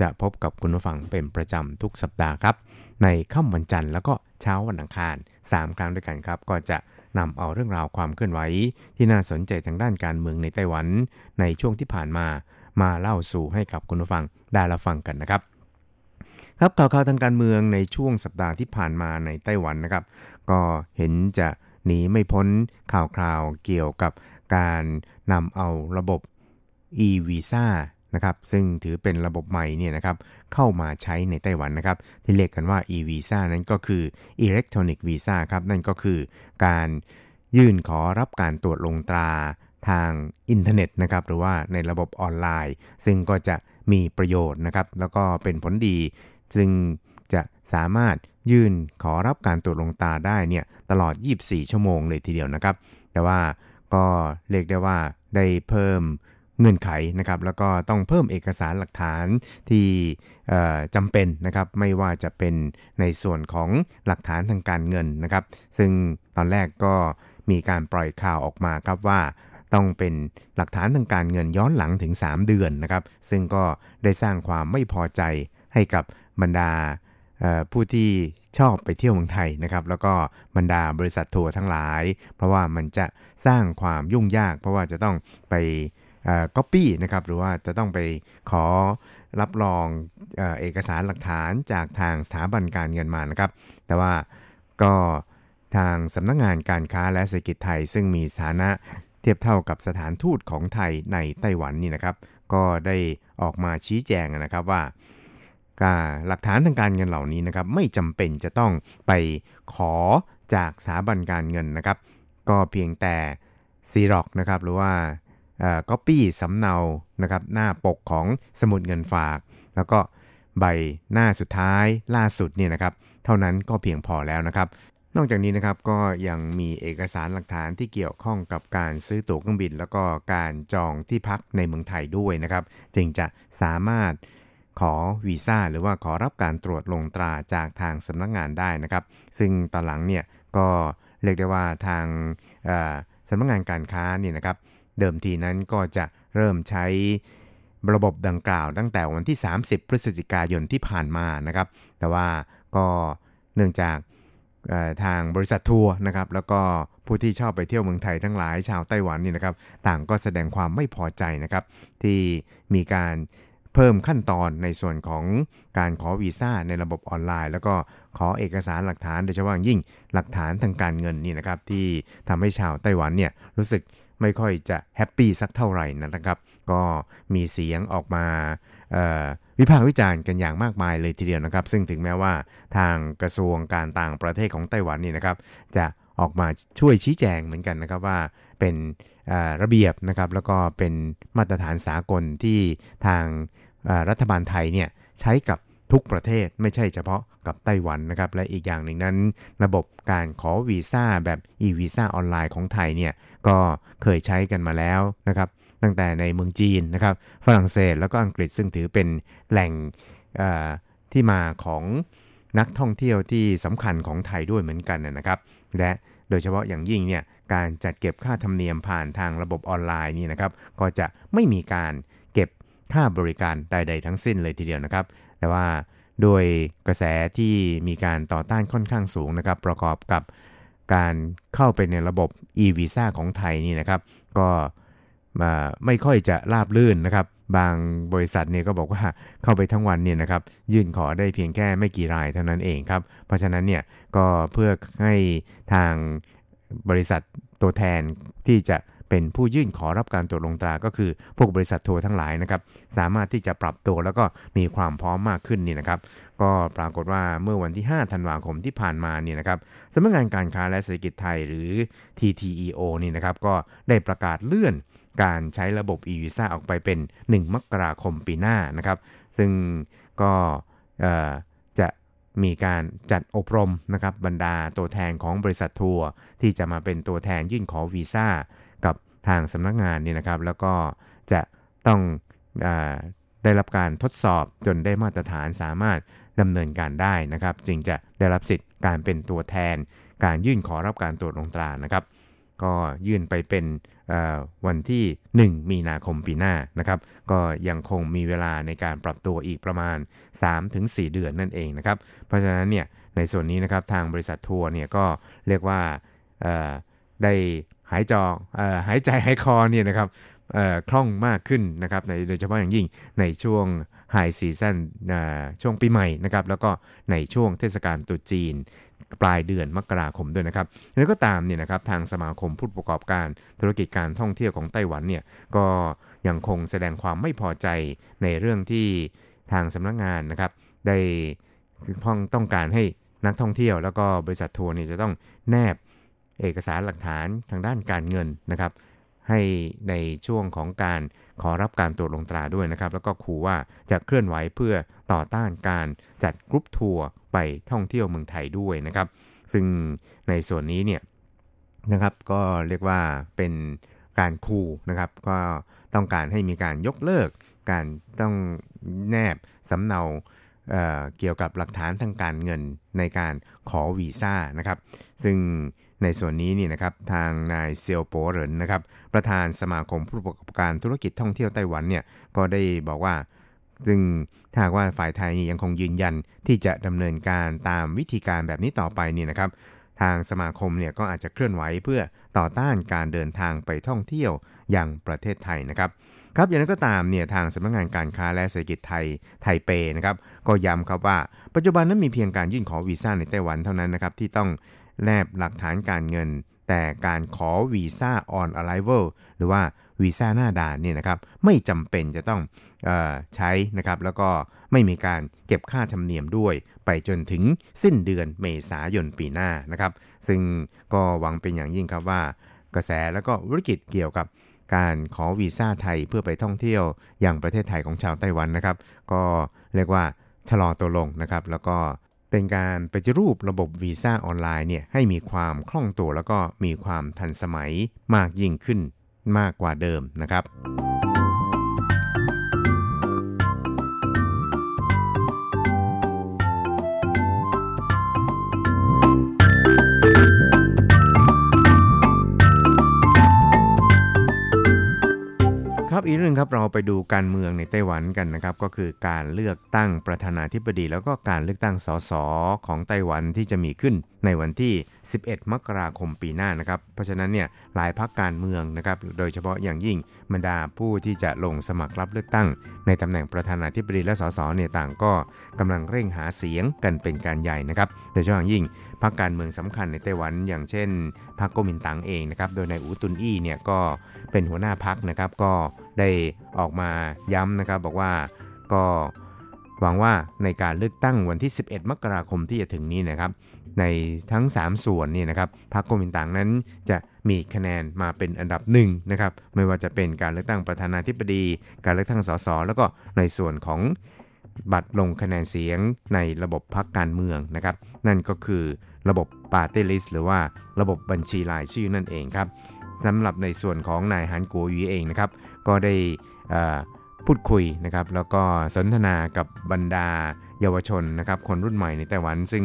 S6: จะพบกับคุณผู้ฟังเป็นประจำทุกสัปดาห์ครับ ในค่ำวันจันทร์แล้วก็เช้าวันอังคาร 3 ครั้งด้วยกันครับ ก็จะนำเอาเรื่องราวความเคลื่อนไหวที่น่าสนใจทางด้านการเมืองในไต้หวัน ในช่วงที่ผ่านมามาเล่าสู่ให้กับคุณผู้ฟังได้รับฟังกันนะครับครับข่าวข่าวทางการเมืองในช่วงสัปดาห์ที่ผ่านมาในไต้หวันนะครับ ก็เห็นจะหนีไม่พ้นข่าวคราวเกี่ยวกับการ นำเอาระบบ e-visa นะครับซึ่งถือเป็นระบบใหม่เนี่ยนะครับเข้ามาใช้ในไต้หวันนะครับ ที่เรียกกันว่า e-visa นั้นก็คือ electronic visa ครับนั่นก็คือการยื่นขอรับการตรวจลงตราทางอินเทอร์เน็ตนะครับหรือว่าในระบบออนไลน์ ซึ่งก็จะมีประโยชน์นะครับ แล้วก็เป็นผลดีซึ่งจะสามารถยื่นขอรับการตรวจลงตาได้เนี่ยตลอด 24 ชั่วโมงเลยทีเดียวนะครับ แต่ว่าก็เรียกได้ว่า ได้เพิ่มเงื่อนไขนะครับแล้วก็ต้องเพิ่มเอกสารหลักฐานที่จำเป็นนะครับไม่ว่าจะเป็นในส่วนของหลักฐานทางการเงินนะครับ ซึ่งตอนแรกก็มีการปล่อยข่าวออกมาครับว่าต้องเป็นหลักฐานทางการเงินย้อนหลังถึง 3 เดือนนะครับ ซึ่งก็ได้สร้างความไม่พอใจให้กับบรรดา ผู้ที่ชอบไปเที่ยวเมืองไทยนะครับ แล้วก็บรรดาบริษัททัวร์ทั้งหลาย เพราะว่ามันจะสร้างความยุ่งยาก เพราะว่าจะต้องไปก๊อปปี้นะครับ หรือว่าจะต้องไปขอรับรองเอเอกสารหลักฐานจากทางสถาบันการเงินมานะครับ แต่ว่าก็ทางสำนักงงานการค้าและเศรษฐกิจไทย ซึ่งมีสถานะเทียบเท่ากับสถานทูตของไทยในไต้หวันนี่นะครับ ก็ได้ออกมาชี้แจงนะครับว่า หลักฐานทางการเงินเหล่านี้นะครับไม่จำเป็นจะต้องไปขอจากสถาบันการเงินนะครับ ก็เพียงแต่ซีร็อกนะครับหรือว่าก๊อปปี้สำเนานะครับหน้าปกของสมุดเงินฝาก แล้วก็ใบหน้าสุดท้ายล่าสุดเนี่ยนะครับ เท่านั้นก็เพียงพอแล้วนะครับ นอกจากนี้นะครับก็ยังมีเอกสารหลักฐานที่เกี่ยวข้องกับการซื้อตั๋วเครื่องบิน แล้วก็การจองที่พักในเมืองไทยด้วยนะครับ จึงจะสามารถ ขอวีซ่าหรือว่าขอรับการตรวจลงตราจากทางสำนักงงานได้นะครับ ซึ่งตอนหลังเนี่ยก็เรียกได้ว่าทางสำนักงงานการค้าเนี่ยนะครับ เดิมทีนั้นก็จะเริ่มใช้ระบบดังกล่าวตั้งแต่วันที่ 30 พฤศจิกายนที่ผ่านมานะครับ แต่ว่าก็เนื่องจากทางบริษัททัวร์นะครับ แล้วก็ผู้ที่ชอบไปเที่ยวเมืองไทยทั้งหลายชาวไต้หวันนี่นะครับ ต่างก็แสดงความไม่พอใจนะครับ ที่มีการ เพิ่มขั้นตอนในส่วนของการขอวีซ่าในระบบออนไลน์ แล้วก็ขอเอกสารหลักฐานโดยเฉพาะยิ่งหลักฐานทางการเงินนี่นะครับ ที่ทำให้ชาวไต้หวันเนี่ยรู้สึกไม่ค่อยจะ happy สักเท่าไหร่นะครับ ก็มีเสียงออกมาวิพากษ์วิจารณ์กันอย่างมากมายเลยทีเดียวนะครับ ซึ่งถึงแม้ว่าทางกระทรวงการต่างประเทศของไต้หวันนี่นะครับ จะออกมาช่วยชี้แจงเหมือนกันนะครับว่าเป็นระเบียบนะครับ แล้วก็เป็นมาตรฐานสากลที่ทาง รัฐบาลไทยเนี่ยใช้กับทุกประเทศไม่ใช่เฉพาะกับไต้หวันนะครับ และอีกอย่างหนึ่งนั้น ระบบการขอวีซ่าแบบ e-visa ออนไลน์ของไทยเนี่ยก็เคยใช้กันมาแล้วนะครับ ตั้งแต่ในเมืองจีนนะครับ ฝรั่งเศสแล้วก็อังกฤษซึ่งถือเป็นแหล่งที่มาของนักท่องเที่ยวที่สำคัญของไทยด้วยเหมือนกันนะครับ และโดยเฉพาะอย่างยิ่งเนี่ยการจัดเก็บค่าธรรมเนียมผ่านทางระบบออนไลน์นี่นะครับ ก็จะไม่มีการ ค่าบริการใดๆทั้งสิ้นเลยทีเดียวนะครับ แต่ว่าโดยกระแสที่มีการต่อต้านค่อนข้างสูงนะครับ ประกอบกับการเข้าไปในระบบ e-visa ของไทยนี่นะครับ ก็ไม่ค่อยจะราบลื่นนะครับ บางบริษัทเนี่ยก็บอกว่าเข้าไปทั้งวันเนี่ยนะครับยื่นขอได้เพียงแค่ไม่กี่รายเท่านั้นเองครับ เพราะฉะนั้นเนี่ยก็เพื่อให้ทางบริษัทตัวแทนที่จะ เป็นผู้ยื่นขอรับการตรวจลงตราก็คือพวกบริษัททัวร์ทั้งหลายนะครับ สามารถที่จะปรับตัวแล้วก็มีความพร้อมมากขึ้นนี่นะครับ ก็ปรากฏว่าเมื่อวันที่ 5 ธันวาคมที่ผ่านมาเนี่ยนะครับสำนักงานการค้าและเศรษฐกิจไทยหรือ TTEO นี่นะครับก็ได้ประกาศเลื่อนการใช้ระบบ e-visa ออกไปเป็น 1 มกราคมปีหน้านะครับ ซึ่งก็จะมีการจัดอบรมนะครับบรรดาตัวแทนของบริษัททัวร์ที่จะมาเป็นตัวแทนยื่นขอวีซ่า กับทางสำนักงานนี่นะครับ แล้วก็จะต้องอได้รับการทดสอบจนได้มาตรฐานสามารถดำเนินการได้นะครับ จึงจะได้รับสิทธิ์การเป็นตัวแทน การยื่นขอรับการตรวจลงตรานะครับ ก็ยื่นไปเป็นวันที่ 1 มีนาคมปีหน้านะครับ ก็ยังคงมีเวลาในการปรับตัวอีกประมาณ 3-4 เดือนนั่นเองนะครับ เพราะฉะนั้นเนี่ยในส่วนนี้นะครับทางบริษัททัวร์เนี่ยก็เรียกว่าได้ หายจอหายใจหายคอเนี่ยนะครับคล่องมากขึ้นนะครับในโดยเฉพาะอย่างยิ่งในช่วงไฮซีซันช่วงปีใหม่นะครับแล้วก็ในช่วงเทศกาลตรุษจีน ปลายเดือนมกราคมด้วยนะครับแล้วก็ตามเนี่ยนะครับทางสมาคมผู้ประกอบการธุรกิจการท่องเที่ยวของไต้หวันเนี่ยก็ยังคงแสดงความไม่พอใจในเรื่องที่ทางสำนักงงานนะครับ ได้พ้องต้องการให้นักท่องเที่ยว แล้วก็บริษัททัวร์นี่จะต้องแนบ เอกสารหลักฐานทางด้านการเงินนะครับ ให้ในช่วงของการขอรับการตรวจลงตราด้วยนะครับ แล้วก็ขู่ว่าจะเคลื่อนไหวเพื่อต่อต้านการจัดกรุ๊ปทัวร์ไปท่องเที่ยวเมืองไทยด้วยนะครับ ซึ่งในส่วนนี้เนี่ยนะครับก็เรียกว่าเป็นการคู่นะครับ ก็ต้องการให้มีการยกเลิก การต้องแนบสำเนาเเกี่ยวกับหลักฐานทางการเงินในการขอวีซ่านะครับ ซึ่ง ในส่วนนี้นี่นะครับทางนายเซียวโปเหรินนะครับประธานสมาคมผู้ประกอบการธุรกิจท่องเที่ยวไต้หวันเนี่ยก็ได้บอกว่าซึ่งถ้าว่าฝ่ายไทยนี่ยังคงยืนยันที่จะดำเนินการตามวิธีการแบบนี้ต่อไปนี่นะครับทางสมาคมเนี่ยก็อาจจะเคลื่อนไหวเพื่อต่อต้านการเดินทางไปท่องเที่ยวอย่างประเทศไทยนะครับครับอย่างนั้นก็ตามเนี่ยทางสำนักงงานการค้าและเศรษฐกิจไทยไทเปนะครับก็ย้ำครับว่า ปัจจุบันนั้นมีเพียงการยื่นขอวีซ่าในไต้หวันเท่านั้นนะครับที่ต้อง แนบหลักฐานการเงิน แต่การขอวีซ่า on arrival หรือว่าวีซ่าหน้าด่านเนี่ยนะครับไม่จำเป็นจะต้องอใช้นะครับแล้วก็ไม่มีการเก็บค่าธรรมเนียมด้วย ไปจนถึงสิ้นเดือนเมษายนปีหน้านะครับซึ่งก็หวังเป็นอย่างยิ่งครับว่า กระแสแล้วก็ธุรกิจเกี่ยวกับการขอวีซ่าไทยเพื่อไปท่องเที่ยวอย่างประเทศไทยของชาวไต้หวันนะครับ ก็เรียกว่าชะลอตัวลงนะครับ แล้วก็ เป็นการปฏิรูประบบวีซ่าออนไลน์เนี่ยให้มีความคล่องตัวแล้วก็มีความทันสมัยมากยิ่งขึ้นมากกว่าเดิมนะครับ ครับอีกเรื่องครับเราไปดูการเมืองในไต้หวันกันนะครับ ก็คือการเลือกตั้งประธานาธิบดี แล้วก็การเลือกตั้งสสของไต้หวันที่จะมีขึ้นในวันที่ 11 มกราคมปีหน้านะครับ เพราะฉะนั้นเนี่ยหลายพักการเมืองนะครับ โดยเฉพาะอย่างยิ่งบรรดาผู้ที่จะลงสมัครรับเลือกตั้ง ในตำแหน่งประธานาธิบดีและสสเนี่ยต่างก็กำลังเร่งหาเสียงกันเป็นการใหญ่นะครับ โดยเฉพาะอย่างยิ่งพักการเมืองสำคัญในไต้หวันอย่างเช่นพรรคโกมินตังเองนะครับ โดยนายอูตุนอี้เนี่ยก็เป็นหัวหน้าพักนะครับก็ได้ออกมาย้ำนะครับบอกว่าก็หวังว่าในการเลือกตั้งวันที่ 11 มกราคมที่จะถึงนี้นะครับ ในทั้ง 3 ส่วนนี่นะครับพรรคโกมินตังนั้นจะมีคะแนนมาเป็นอันดับหนึ่งนะครับไม่ว่าจะเป็นการเลือกตั้งประธานาธิบดี การเลือกตั้งสสแล้วก็ในส่วนของบัตรลงคะแนนเสียงในระบบพรรคการเมืองนะครับ นั่นก็คือระบบปาร์ตี้ลิสต์หรือว่าระบบบัญชีรายชื่อนั่นเองครับสำหรับในส่วนของนายฮันกัวยีเองนะครับ ก็ได้พูดคุยนะครับ แล้วก็สนทนากับบรรดา เยาวชนนะครับคนรุ่นใหม่ในไต้หวัน ซึ่ง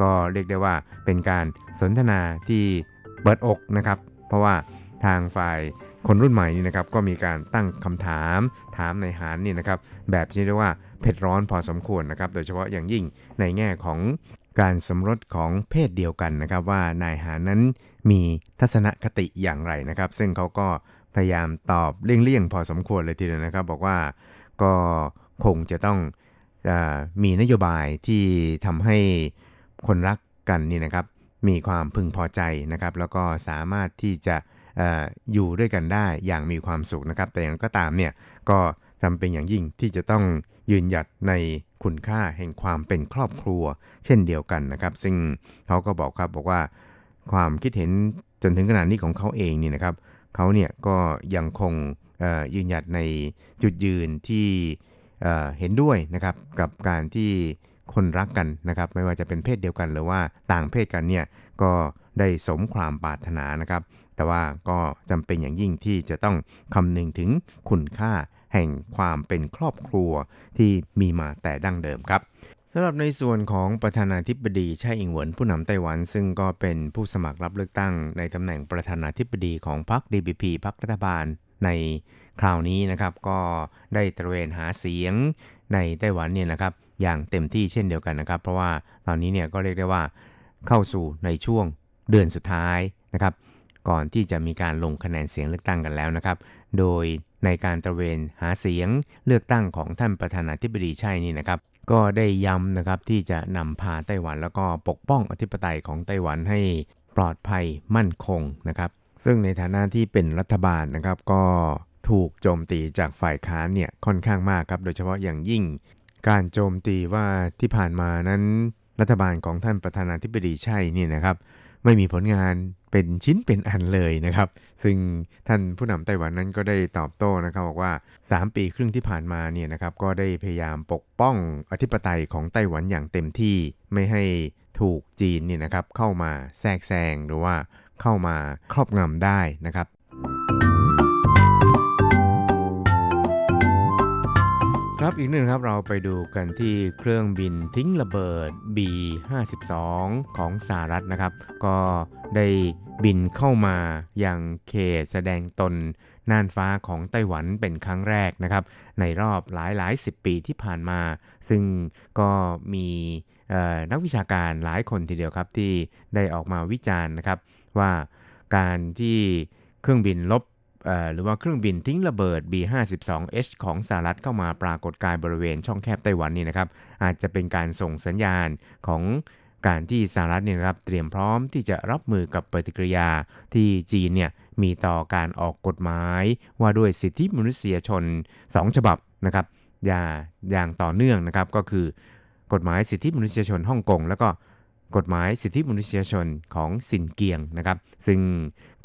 S6: ก็เรียกได้ว่าเป็นการสนทนาที่เปิดอกนะครับเพราะว่าทางฝ่ายคนรุ่นใหม่นี่นะครับก็มีการตั้งคำถามถามในหารนี่นะครับแบบที่เรียกว่าเผ็ดร้อนพอสมควรนะครับโดยเฉพาะอย่างยิ่งในแง่ของการสมรสของเพศเดียวกันนะครับ ว่านายหานั้นมีทัศนคติอย่างไรนะครับ ซึ่งเขาก็พยายามตอบเลี่ยงๆพอสมควรเลยทีเดียวนะครับ บอกว่าก็คงจะต้อง มีนโยบายที่ทำให้คนรักกันนี่นะครับ มีความพึงพอใจนะครับ แล้วก็สามารถที่จะออยู่ด้วยกันได้อย่างมีความสุขนะครับ แต่อย่างก็ตามเนี่ยก็จำเป็นอย่างยิ่งที่จะต้องยืนหยัดในคุณค่าแห่งความเป็นครอบครัว เช่นเดียวกันนะครับ ซึ่งเขาก็บอกครับบอกว่าความคิดเห็นจนถึงขนาดนี้ของเขาเองนี่นะครับเขาเนี่ยก็ยังคงยืนหยัดในจุดยืนที่ เห็นด้วยนะครับกับการที่คนรักกันนะครับ ไม่ว่าจะเป็นเพศเดียวกันหรือว่าต่างเพศกันเนี่ยก็ได้สมความปรารถนานะครับ แต่ว่าก็จำเป็นอย่างยิ่งที่จะต้องคำนึงถึงคุณค่าแห่งความเป็นครอบครัวที่มีมาแต่ดั้งเดิมครับสำหรับในส่วนของประธานาธิบดีไช่อิงเหวินผู้นำไต้หวัน ซึ่งก็เป็นผู้สมัครรับเลือกตั้งในตำแหน่งประธานาธิบดีของพรรค DPP พรรครัฐบาล ในคราวนี้นะครับก็ได้ตระเวนหาเสียงในไต้หวันเนี่ยนะครับอย่างเต็มที่เช่นเดียวกันนะครับ เพราะว่าตอนนี้เนี่ยก็เรียกได้ว่าเข้าสู่ในช่วงเดือนสุดท้ายนะครับ ก่อนที่จะมีการลงคะแนนเสียงเลือกตั้งกันแล้วนะครับ โดยในการตระเวนหาเสียงเลือกตั้งของท่านประธานาธิบดีใช่นี่นะครับ ก็ได้ย้ำนะครับที่จะนำพาไต้หวันแล้วก็ปกป้องอธิปไตยของไต้หวันให้ปลอดภัยมั่นคงนะครับ ซึ่งในฐานะที่เป็นรัฐบาลนะครับก็ถูกโจมตีจากฝ่ายค้านเนี่ยค่อนข้างมากครับ โดยเฉพาะอย่างยิ่ง การโจมตีว่าที่ผ่านมานั้น รัฐบาลของท่านประธานาธิบดีใช่นี่นะครับ ไม่มีผลงานเป็นชิ้นเป็นอันเลยนะครับ ซึ่งท่านผู้นำไต้หวันนั้นก็ได้ตอบโต้นะครับบอกว่า 3 ปีครึ่งที่ผ่านมาเนี่ยนะครับก็ได้พยายามปกป้องอธิปไตยของไต้หวันอย่างเต็มที่ไม่ให้ถูกจีนเนี่ยนะครับเข้ามาแทรกแซงหรือว่า เข้ามาครอบงำได้นะครับครับอีกหนึ่งครับเราไปดูกันที่เครื่องบินทิ้งระเบิด B52 ของสหรัฐนะครับ ก็ได้บินเข้ามาอย่างเขตแสดงตนน่านฟ้าของไต้หวันเป็นครั้งแรกนะครับ ในรอบหลายหลายสิบปีที่ผ่านมา ซึ่งก็มีนักวิชาการหลายคนทีเดียวครับที่ได้ออกมาวิจารณ์นะครับ ว่าการที่เครื่องบินลบหรือว่าเครื่องบินทิ้งระเบิด B52H ของสหรัฐเข้ามาปรากฏกายบริเวณช่องแคบไต้หวันนี่นะครับอาจจะเป็นการส่งสัญญาณของการที่สหรัฐเนี่ยครับเตรียมพร้อมที่จะรับมือกับปฏิกิริยาที่จีนเนี่ยมีต่อการออกกฎหมายว่าด้วยสิทธิมนุษยชน 2 ฉบับนะครับอย่าอย่างต่อเนื่องนะครับก็คือกฎหมายสิทธิมนุษยชนฮ่องกงแล้วก็ กฎหมายสิทธิมนุษยชนของสินเกียงนะครับ ซึ่ง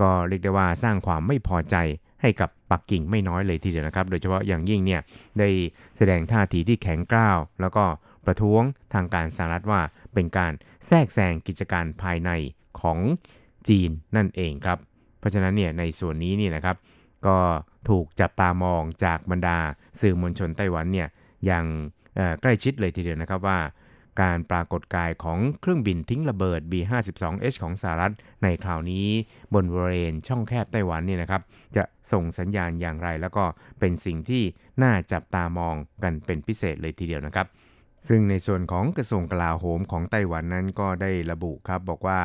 S6: ก็เรียกได้ว่าสร้างความไม่พอใจให้กับปักกิ่งไม่น้อยเลยทีเดียวนะครับ โดยเฉพาะอย่างยิ่งเนี่ยได้แสดงท่าทีที่แข็งกร้าว แล้วก็ประท้วงทางการสหรัฐว่าเป็นการแทรกแซงกิจการภายในของจีนนั่นเองครับ เพราะฉะนั้นเนี่ยในส่วนนี้นี่นะครับ ก็ถูกจับตามองจากบรรดาสื่อมวลชนไต้หวันเนี่ยอย่างใกล้ชิดเลยทีเดียวนะครับว่า การปรากฏกายของเครื่องบินทิ้งระเบิด B52H ของสหรัฐในคราวนี้บนบริเวณช่องแคบไต้หวันนี่นะครับจะส่งสัญญาณอย่างไร แล้วก็เป็นสิ่งที่น่าจับตามองกันเป็นพิเศษเลยทีเดียวนะครับ ซึ่งในส่วนของกระทรวงกลาโหมของไต้หวันนั้นก็ได้ระบุครับบอกว่า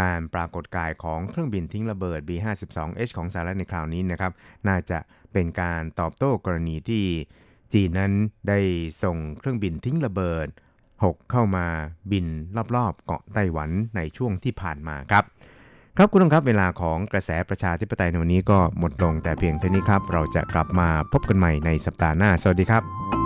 S6: การปรากฏกายของเครื่องบินทิ้งระเบิด B52H ของสหรัฐในคราวนี้นะครับ น่าจะเป็นการตอบโต้กรณีที่จีนนั้นได้ส่งเครื่องบินทิ้งระเบิด 6 เข้ามาบินรอบๆเกาะไต้หวันในช่วงที่ผ่านมาครับ ครับคุณผู้ชมครับเวลาของกระแสประชาธิปไตยในวันนี้ก็หมดลงแต่เพียงเท่านี้ครับ เราจะกลับมาพบกันใหม่ในสัปดาห์หน้า สวัสดีครับ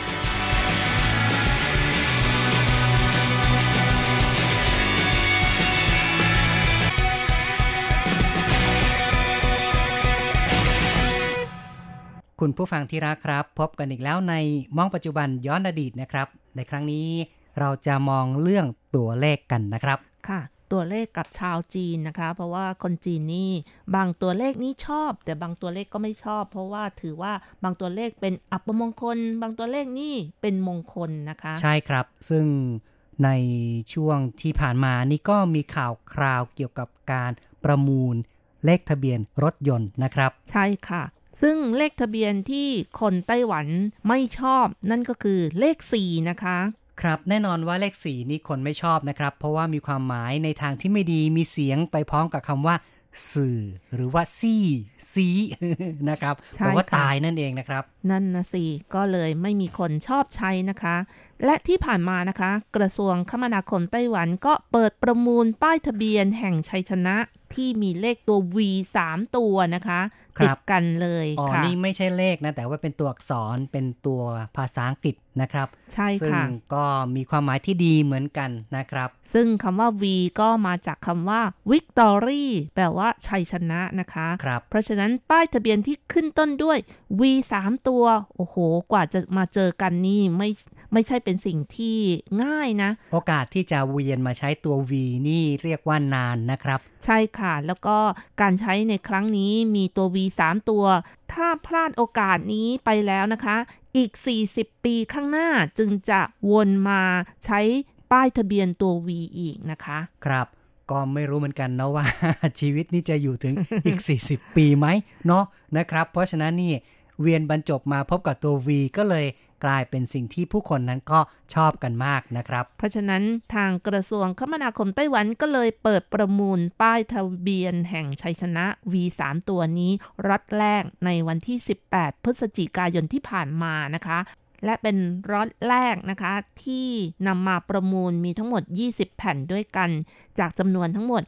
S3: คุณผู้ฟังที่รักครับ พบกันอีกแล้วในมองปัจจุบันย้อนอดีตนะครับ ในครั้งนี้เราจะมองเรื่องตัวเลขกันนะครับ
S7: ค่ะ ตัวเลขกับชาวจีนนะคะ เพราะว่าคนจีนนี่บางตัวเลขนี่ชอบ แต่บางตัวเลขก็ไม่ชอบ เพราะว่าถือว่าบางตัวเลขเป็นอัปมงคล บางตัวเลขนี่เป็นมงคลนะคะ
S3: ใช่ครับ ซึ่งในช่วงที่ผ่านมานี่ก็มีข่าวคราวเกี่ยวกับการประมูลเลขทะเบียนรถยนต์นะครับ
S7: ใช่ค่ะ ซึ่งเลขทะเบียนที่คนไต้หวันไม่ชอบนั่นก็คือเลข 4 นะคะ
S3: ครับแน่นอนว่าเลขสี่นี่คนไม่ชอบนะครับ เพราะว่ามีความหมายในทางที่ไม่ดีมีเสียงไปพร้อมกับคำว่า สื่อ หรือว่าซี่ซีนะครับ
S7: ใช่
S3: แปลว่า
S7: ค่ะ
S3: ตายนั่นเองนะครับ
S7: นั่นนะสิก็เลยไม่มีคนชอบใช้นะคะ และที่ผ่านมานะคะ กระทรวงคมนาคมไต้หวันก็เปิดประมูลป้ายทะเบียนแห่งชัยชนะที่มีเลขตัว V 3 ตัวนะคะ
S3: ครับ
S7: ติดกันเลย
S3: อ๋อ
S7: ค่ะ
S3: นี่ไม่ใช่เลขนะ แต่ว่าเป็นตัวอักษรเป็นตัวภาษาอังกฤษนะครับ
S7: ใช่
S3: ซึ่ง
S7: ค่ะ
S3: ก็มีความหมายที่ดีเหมือนกันนะครับ
S7: ซึ่งคำว่า V ก็มาจากคำว่า Victory แปลว่าชัยชนะนะคะ
S3: ครับ
S7: เพราะฉะนั้นป้ายทะเบียนที่ขึ้นต้นด้วย V 3ตัว โอ้โห กว่าจะมาเจอกันนี่ไม่ไม่ใช่เป็นสิ่งที่ง่ายนะ
S3: โอกาสที่จะเวียนมาใช้ตัว V นี่เรียกว่านานนะครับ
S7: ใช่ค่ะ แล้วก็การใช้ในครั้งนี้มีตัว V 3 ตัว ถ้าพลาดโอกาสนี้ไปแล้วนะคะ อีก 40 ปีข้างหน้าจึงจะวนมาใช้ป้ายทะเบียนตัว V อีกนะคะ
S3: ครับก็ไม่รู้เหมือนกันนะว่า ชีวิตนี่จะอยู่ถึงอีก 40 ปีไหมเนาะนะครับ เพราะฉะนั้นนี่เวียนบรรจบมาพบกับตัว V ก็เลย กลายเป็นสิ่งที่ผู้คนนั้นก็ชอบกันมากนะครับ
S7: เพราะฉะนั้นทางกระทรวงคมนาคมไต้หวันก็เลยเปิดประมูลป้ายทะเบียนแห่งชัยชนะ V3 ตัวนี้รัดแรกในวันที่ 18 พฤศจิกายนที่ผ่านมานะคะและเป็นรอตแรกนะคะ ที่นำมาประมูลมีทั้งหมด 20 แผ่นด้วยกัน จากจำนวนทั้งหมด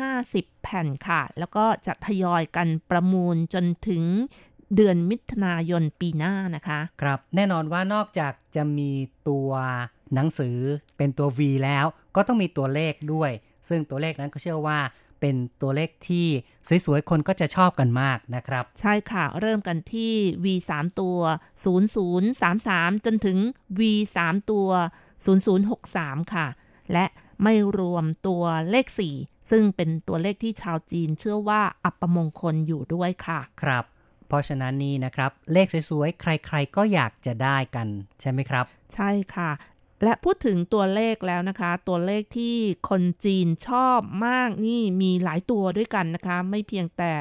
S7: 150 แผ่นค่ะ แล้วก็จะทยอยกันประมูลจนถึง เดือนมิถุนายนปีหน้านะคะ
S3: ครับแน่นอนว่านอกจากจะมีตัวหนังสือเป็นตัว V แล้ว ก็ต้องมีตัวเลขด้วย ซึ่งตัวเลขนั้นก็เชื่อว่าเป็นตัวเลขที่สวยๆ คนก็จะชอบกันมากนะครับ
S7: ใช่ค่ะ เริ่มกันที่ V 3ตัว 0033 จนถึง V 3ตัว 0063 ค่ะ และไม่รวมตัวเลข 4 ซึ่งเป็นตัวเลขที่ชาวจีนเชื่อว่าอัปมงคลอยู่ด้วยค่ะ
S3: ครับ เพราะฉะนั้นนี่นะครับ เลขสวยๆ ใครๆก็อยากจะได้กันใช่ไหมครับ
S7: ใช่ค่ะ และพูดถึงตัวเลขแล้วนะคะ ตัวเลขที่คนจีนชอบมากนี่มีหลายตัวด้วยกันนะคะ ไม่เพียงแต่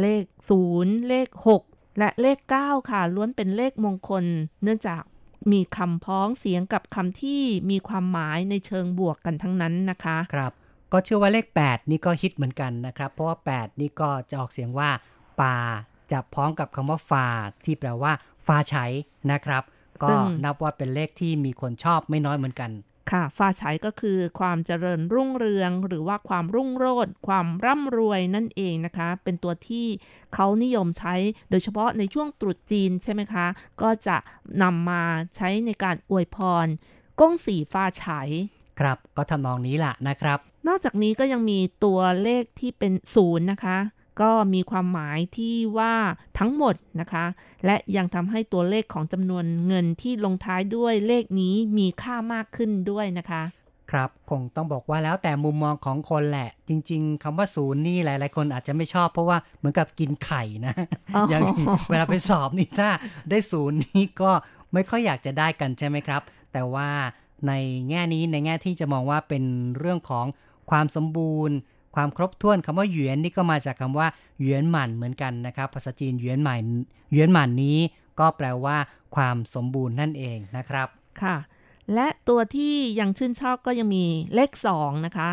S7: เลข 0 เลข 6 และเลข 9 ค่ะ ล้วนเป็นเลขมงคล เนื่องจากมีคำพ้องเสียงกับคำที่มีความหมายในเชิงบวกกันทั้งนั้นนะคะ
S3: ครับก็เชื่อว่าเลข 8 นี่ก็ฮิตเหมือนกันนะครับ เพราะว่า 8 นี่ก็จะออกเสียงว่าปา จะพ้องกับคำว่าฟาที่แปลว่า ฟ้าใช้นะครับ ก็
S7: ซึ่ง
S3: นับว่าเป็นเลขที่มีคนชอบไม่น้อยเหมือนกัน
S7: ค่ะ ฟ้าใช้ก็คือความเจริญรุ่งเรือง หรือว่าความรุ่งโรจน์ความร่ำรวยนั่นเองนะคะ เป็นตัวที่เขานิยมใช้โดยเฉพาะในช่วงตรุษจีนใช่ไหมคะ ก็จะนำมาใช้ในการอวยพร ก้งสีฟ้าใช้
S3: ครับก็ทำนองนี้ล่ะนะครับ
S7: นอกจากนี้ก็ยังมีตัวเลขที่เป็นศูนย์นะคะ ก็มีความหมายที่ว่าทั้งหมดนะคะ และยังทำให้ตัวเลขของจำนวนเงินที่ลงท้ายด้วยเลขนี้มีค่ามากขึ้นด้วยนะคะ
S3: ครับคงต้องบอกว่าแล้วแต่มุมมองของคนแหละ จริง ๆคำว่าศูนย์นี่หลาย ๆ คนอาจจะไม่ชอบเพราะว่าเหมือนกับกินไข่นะ
S7: อ๋อ
S3: อย่างเวลาไปสอบนี่ถ้าได้ศูนย์นี่ก็ไม่ค่อยอยากจะได้กันใช่ไหมครับ แต่ว่าในแง่นี้ในแง่ที่จะมองว่าเป็นเรื่องของความสมบูรณ์ ความครบถ้วนคำว่าหยวนนี่ก็มาจากคำว่าหยวนหมันเหมือนกันนะครับภาษาจีนหยวนหมันหยวนหมันนี้ก็แปลว่า ความสมบูรณ์นั่นเองนะครับ
S7: ค่ะ และตัวที่ยังชื่นชอบก็ยังมีเลข2นะคะ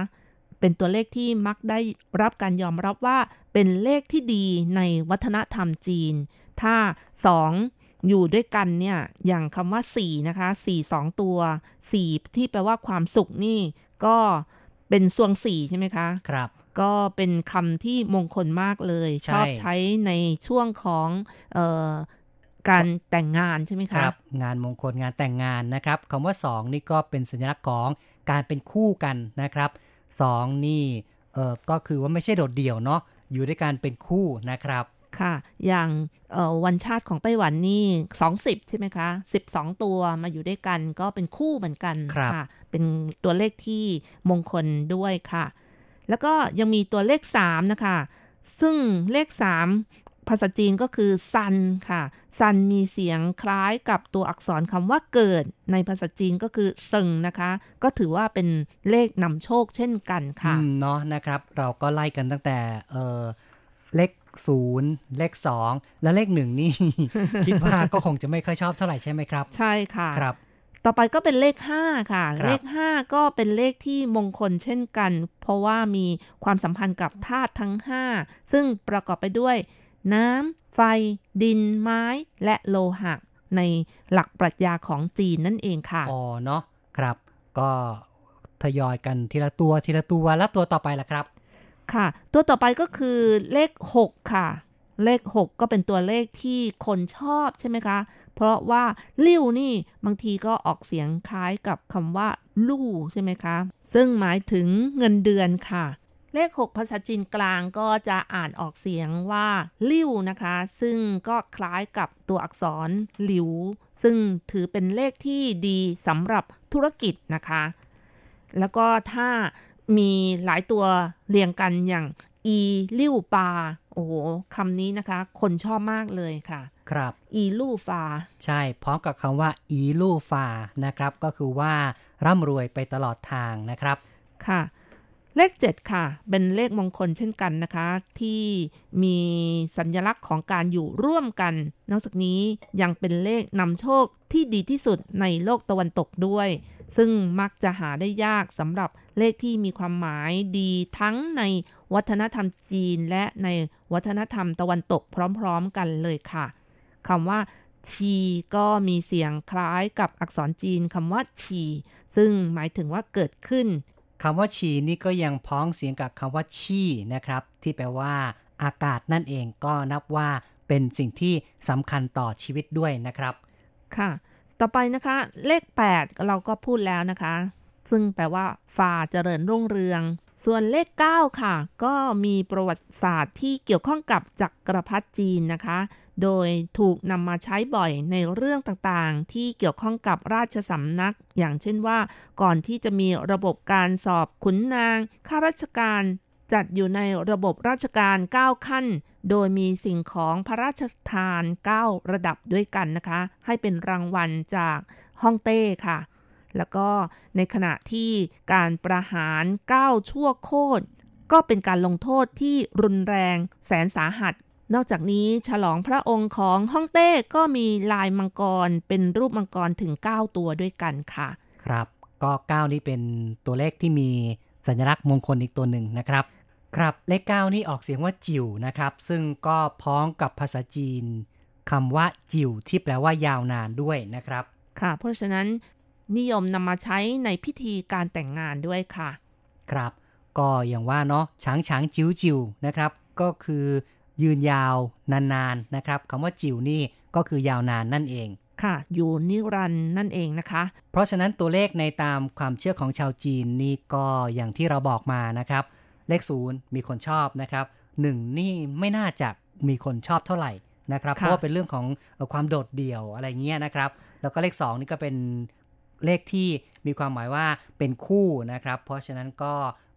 S7: เป็นตัวเลขที่มักได้รับการยอมรับว่าเป็นเลขที่ดีในวัฒนธรรมจีน ถ้า 2 อยู่ด้วยกันเนี่ยอย่างคำว่า4นะคะ4 2 ตัว4ที่แปลว่าความสุขนี่ก็ เป็นสวงสี่ใช่ไหมคะ
S3: ครับ
S7: ก็เป็นคำที่มงคลมากเลย
S3: ใช่
S7: ชอบใช้ในช่วงของเออการแต่งงานใช่ไหม
S3: ค
S7: คะ
S3: รับ งานมงคลงานแต่งงานนะครับคำว่า2นี่ก็เป็นสัญลักษณ์ของการเป็นคู่กันนะครับ2นี่เออก็คือว่าไม่ใช่โดดเดี่ยวเนาะอยู่ด้วยกันเป็นคู่นะครับ
S7: ค่ะ อย่างเอ่อวันชาติของไต้หวันนี่ 20 ใช่ไหมคะ 12 ตัวมาอยู่ด้วยกันก็เป็นคู่เหมือนกัน
S3: ครับ
S7: ค่ะ เป็นตัวเลขที่มงคลด้วยค่ะ แล้วก็ยังมีตัวเลข 3 นะคะ ซึ่งเลข 3 ภาษาจีนก็คือซันค่ะ ซันมีเสียงคล้ายกับตัวอักษรคำว่าเกิด ในภาษาจีนก็คือเซิงนะคะ ก็ถือว่าเป็นเลขนำโชคเช่นกันค่ะ
S3: อืมเนาะนะครับ เราก็ไล่กันตั้งแต่เออเลข ศูนย์เลขสองและเลขหนึ่งนี่ คิดว่าก็คงจะไม่ค่อยชอบเท่าไหร่ใช่ไหมครับ
S7: ใช่ค่ะ
S3: ครับ
S7: ต่อไปก็เป็นเลข 5 ค่ะ
S3: ครับ
S7: เลข 5 ก็เป็นเลขที่มงคลเช่นกัน เพราะว่ามีความสัมพันธ์กับธาตุทั้ง 5 ซึ่งประกอบไปด้วย น้ำไฟ ดิน ไม้ และโลหะ ในหลักปรัชญาของจีนนั่นเองค่ะ
S3: อ๋อเนาะครับ ก็ทยอยกันทีละตัวทีละตัวแล้วตัวต่อไปล่ะครับ
S7: ค่ะ ตัวต่อไปก็คือเลข 6 ค่ะ เลข 6 ก็เป็นตัวเลขที่คนชอบใช่ไหมคะ เพราะว่าลิ่วนี่บางทีก็ออกเสียงคล้ายกับคำว่า ลู่ใช่ไหมคะ ซึ่งหมายถึงเงินเดือนค่ะ เลข 6 ภาษาจีนกลางก็จะอ่านออกเสียงว่าลิ่วนะคะ ซึ่งก็คล้ายกับตัวอักษรหลิว ซึ่งถือเป็นเลขที่ดีสำหรับธุรกิจนะคะ แล้วก็ถ้า มีหลายตัวเรียงกันอย่างอีลิ่วปาโอ้โหคำนี้นะคะ คนชอบมากเลยค่ะ
S3: ครับ
S7: อีลู่ฟา
S3: ใช่พร้อมกับคำว่า อีลูฟานะครับ ก็คือว่าร่ำรวยไปตลอดทางนะครับ
S7: ค่ะ เลข 7 ค่ะ เป็นเลขมงคลเช่นกันนะคะ ที่มีสัญลักษณ์ของการอยู่ร่วมกัน นอกจากนี้ยังเป็นเลขนำโชคที่ดีที่สุดในโลกตะวันตกด้วย ซึ่งมักจะหาได้ยากสำหรับเลขที่มีความหมายดีทั้งในวัฒนธรรมจีนและในวัฒนธรรมตะวันตกพร้อมๆกันเลยค่ะคำว่าชีก็มีเสียงคล้ายกับอักษรจีนคำว่าชี ซึ่งหมายถึงว่าเกิดขึ้น
S3: คำว่าฉี่นี่ก็ยังพ้องเสียงกับคำว่าชี่นะครับ ที่แปลว่า อากาศนั่นเองก็นับว่าเป็นสิ่งที่สำคัญต่อชีวิตด้วยนะครับ
S7: ค่ะ ต่อไปนะคะ เลข 8 เราก็พูดแล้วนะคะ ซึ่งแปลว่าฝ่าเจริญรุ่งเรือง ส่วนเลข 9 ค่ะ ก็มีประวัติศาสตร์ที่เกี่ยวข้องกับจักรพรรดิจีนนะคะ โดยถูกนำมาใช้บ่อยในเรื่องต่างๆ ที่เกี่ยวข้องกับราชสำนัก อย่างเช่นว่า ก่อนที่จะมีระบบการสอบขุนนาง ข้าราชการ จัดอยู่ในระบบราชการ 9 ขั้น โดยมีสิ่งของพระราชทาน 9 ระดับด้วยกันนะคะ ให้เป็นรางวัลจากฮ่องเต้ค่ะ แล้วก็ในขณะที่การประหาร 9 ชั่วโคตรก็เป็นการลงโทษที่รุนแรงแสนสาหัส นอกจากนี้ฉลองพระองค์ของฮ่องเต้ก็มีลายมังกรเป็นรูปมังกรถึง 9 ตัวด้วยกันค่ะ
S3: ครับ ก็ 9 นี่เป็นตัวเลขที่มีสัญลักษณ์มงคลอีกตัวหนึ่งนะครับ ครับเลข 9 นี่ออกเสียงว่าจิ๋วนะครับ ซึ่งก็พ้องกับภาษาจีนคำว่าจิ๋วที่แปลว่ายาวนานด้วยนะครับ
S7: ค่ะ เพราะฉะนั้นนิยมนำมาใช้ในพิธีการแต่งงานด้วยค่ะ
S3: ครับ ก็อย่างว่าเนาะช้างช้างจิ๋วจิ๋วนะครับ ก็คือ ยืนยาวนานๆนะครับคำว่าจิ๋วนี่ก็คือยาวนานนั่นเอง
S7: ค่ะอยู่นิรันดร์นั่นเองนะคะ
S3: เพราะฉะนั้นตัวเลขในตามความเชื่อของชาวจีนนี่ก็อย่างที่เราบอกมานะครับ เลขศูนย์มีคนชอบนะครับหนึ่งนี่ไม่น่าจะมีคนชอบเท่าไหร่นะครับ
S7: ค่ะ
S3: เพราะว่าเป็นเรื่องของเอ่อความโดดเดี่ยวอะไรเงี้ยนะครับ แล้วก็เลขสองนี่ก็เป็นเลขที่มีความหมายว่าเป็นคู่นะครับ เพราะฉะนั้นก็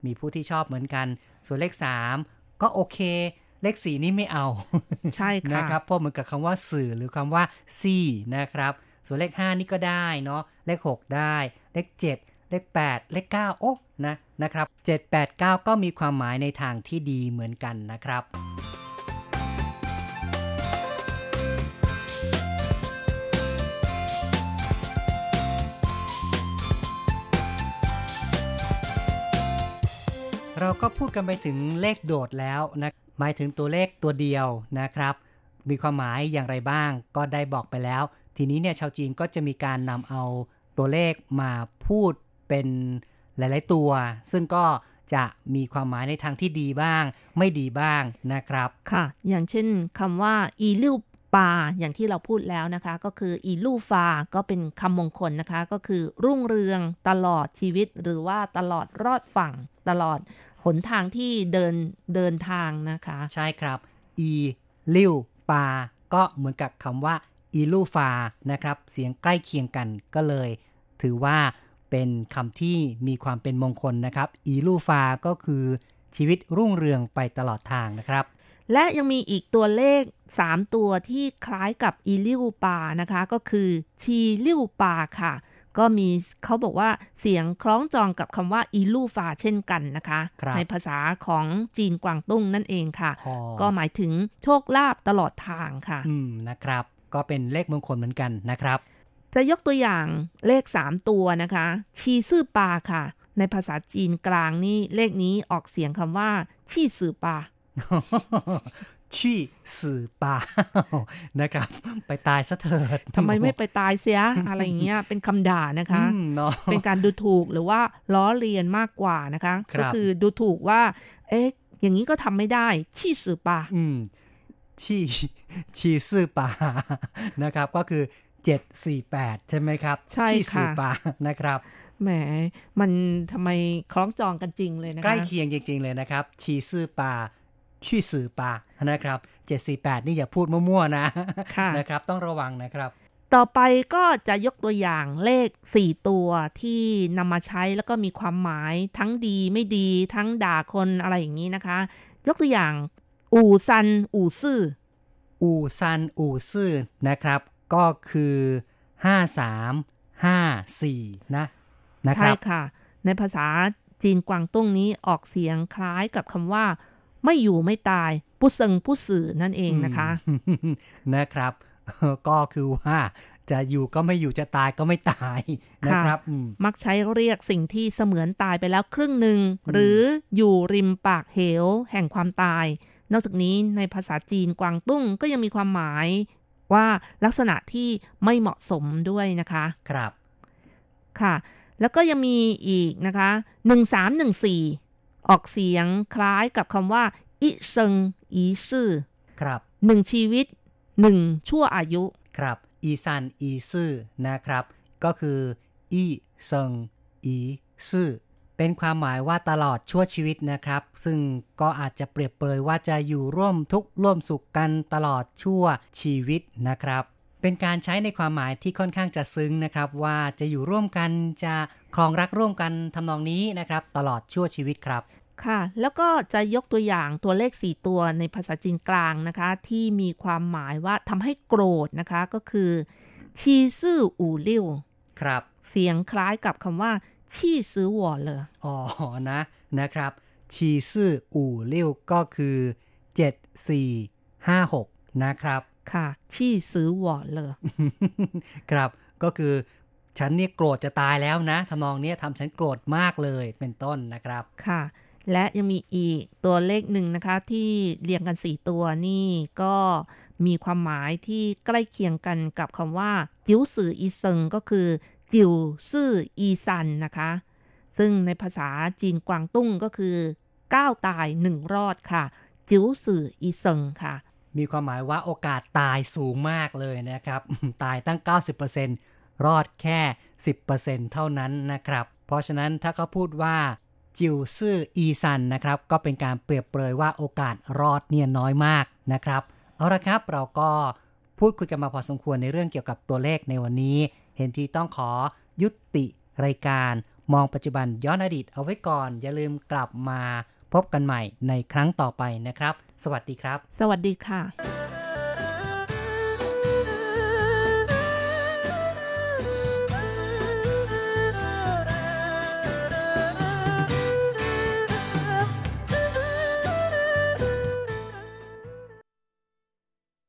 S3: มีผู้ที่ชอบเหมือนกัน ส่วนเลขสามก็โอเค เลขสี่นี่ไม่เอา
S7: ใช่ค่ะ
S3: นะครับเพราะเหมือนกับคำว่าสื่อหรือคำว่าซี่นะครับ ส่วนเลข 5 นี่ก็ได้เนาะเลข 6 ได้ เลข 7 เลข 8 เลข 9 โอ้นะนะครับ 7 8 9 ก็มีความหมายในทางที่ดีเหมือนกันนะครับรเราก็พูดกันไปถึงเลขโดดแล้วนะ หมายถึงตัวเลขตัวเดียวนะครับ มีความหมายอย่างไรบ้าง ก็ได้บอกไปแล้ว ทีนี้เนี่ยชาวจีนก็จะมีการนำเอาตัวเลขมาพูดเป็นหลาย ๆ ตัว ซึ่งก็จะมีความหมายในทางที่ดีบ้าง ไม่ดีบ้างนะครับ
S7: ค่ะ อย่างเช่นคำว่า อีลู่ปา อย่างที่เราพูดแล้วนะคะ ก็คือ อีลู่ฟา ก็เป็นคำมงคลนะคะ ก็คือรุ่งเรืองตลอดชีวิต หรือว่าตลอดรอดฝั่ง ตลอด หนทางที่เดินเดินทางนะคะ
S3: ใช่ครับ อีลิ่วปา ก็เหมือนกับคำว่าอีลูฟานะครับ เสียงใกล้เคียงกันก็เลย ถือว่าเป็นคำที่มีความเป็นมงคลนะครับ อีลูฟาก็คือชีวิตรุ่งเรืองไปตลอดทางนะครับ
S7: และยังมีอีกตัวเลข 3 ตัวที่คล้ายกับอีลิ่วปานะคะ ก็คือชีลิ่วปาค่ะ ก็มีเขาบอกว่าเสียงคล้องจองกับคำว่าอีลู่ฟาเช่นกันนะคะ
S3: ครับ
S7: ในภาษาของจีนกวางตุ้งนั่นเองค่ะ
S3: อ๋อ
S7: ก็หมายถึงโชคลาภตลอดทางค่ะ
S3: อืมนะครับ ก็เป็นเลขมงคลเหมือนกันนะครับ
S7: จะยกตัวอย่างเลข 3 ตัวนะคะ ชีซื่อปาค่ะ ในภาษาจีนกลางนี่เลขนี้ออกเสียงคำว่า ชีซื่อปา
S3: ชี่สื่อปานะครับ ไปตายซะเถิด
S7: ทำไมไม่ไปตายเสีย อะไรอย่างเงี้ยเป็นคำด่านะคะ
S3: อืมเนาะ
S7: เป็นการดูถูกหรือว่าล้อเลียนมากกว่านะคะ
S3: ครับ
S7: ก็คือดูถูกว่า เอ๊ะ อย่างนี้ก็ทำไม่ได้ ชี่สื่อปา
S3: อืมชี่ชี่ซื่อปานะครับ ก็คือ 748 ใช่ไหมครับ
S7: ใช่
S3: ชี่ซื่อ
S7: ค่ะ
S3: ปานะครับ
S7: แหม มันทำไมคล้องจองกันจริงเลยนะคะ
S3: ใกล้เคียงจริง ๆ เลยนะครับ ชีซื่อปา ชี่ซื่อปานะครับ 748 นี่อย่าพูดมั่วๆนะ
S7: ค่ะ
S3: นะครับ ต้องระวังนะครับ
S7: ต่อไปก็จะยกตัวอย่างเลข 4 ตัวที่นำมาใช้แล้วก็มีความหมายทั้งดีไม่ดีทั้งด่าคนอะไรอย่างนี้นะคะ ยกตัวอย่าง อู่ซัน อู่ซื่อ
S3: อูซัน อูซื่อนะครับ ก็คือ 5354 นะนะค
S7: ใช่
S3: รับ
S7: ค่ะ ในภาษาจีนกวางตุ้งนี้ออกเสียงคล้ายกับคำว่า ไม่อยู่ไม่ตายผู้เซิงผู้สื่อนั่นเองนะคะ
S3: นะครับ ก็คือว่าจะอยู่ก็ไม่อยู่จะตายก็ไม่ตายนะครับอืม
S7: มักใช้เรียกสิ่งที่เสมือนตายไปแล้วครึ่งหนึ่ง หรืออยู่ริมปากเหวแห่งความตาย นอกจากนี้ในภาษาจีนกวางตุ้งก็ยังมีความหมายว่าลักษณะที่ไม่เหมาะสมด้วยนะคะ
S3: ครับ
S7: ค่ะ แล้วก็ยังมีอีกนะคะ 1314 ออกเสียงคล้ายกับคำว่า一生一世
S3: ครับ
S7: หนึ่งชีวิตหนึ่งชั่วอายุ
S3: ครับ 一三一四นะครับ ก็คือ一生一世เป็นความหมายว่าตลอดชั่วชีวิตนะครับ ซึ่งก็อาจจะเปรียบเปรยว่าจะอยู่ร่วมทุกข์ร่วมสุขกันตลอดชั่วชีวิตนะครับ เป็นการใช้ในความหมายที่ค่อนข้างจะซึ้งนะครับ ว่าจะอยู่ร่วมกันจะ ครองรักร่วมกันทำนองนี้นะครับ ตลอดชั่วชีวิตครับ
S7: ค่ะ แล้วก็จะยกตัวอย่างตัวเลข 4 ตัวในภาษาจีนกลางนะคะ ที่มีความหมายว่าทำให้โกรธนะคะก็คือชีซื่ออู่เลี่ยว
S3: ครับ
S7: เสียงคล้ายกับคำว่าชี่ซื้อหวอเลย
S3: อ๋อนะนะครับ ชีซื่ออู่เลี้ยวก็คือ 7456 นะครับ
S7: ค่ะ 氣死我了
S3: ครับก็คือ ฉันเนี่ยโกรธจะตายแล้วนะทำนองเนี้ยทำฉันโกรธมากเลยเป็นต้นนะครับ
S7: ค่ะ และยังมีอีกตัวเลขหนึ่งนะคะ ที่เรียงกัน4ตัวนี่ก็มีความหมายที่ใกล้เคียงกันกับคำว่า 九死一生ก็คือ 九四一三นะคะ ซึ่งในภาษาจีนกวางตุ้งก็คือ9ตาย1รอดค่ะ 九死一生ค่ะ
S3: มีความหมายว่าโอกาสตายสูงมากเลยนะครับ ตายตั้ง 90% รอดแค่ 10%เท่านั้นนะครับ เพราะฉะนั้นถ้าเขาพูดว่า九四一三นะครับก็เป็นการเปรียบเปรยว่าโอกาสรอดเนี่ยน้อยมากนะครับ เอาละครับเราก็พูดคุยกันมาพอสมควรในเรื่องเกี่ยวกับตัวเลขในวันนี้ เห็นทีต้องขอยุติรายการมองปัจจุบันย้อนอดีตเอาไว้ก่อน อย่าลืมกลับมาพบกันใหม่ในครั้งต่อไปนะครับ สวัสดีครับ
S7: สวัสดีค่ะ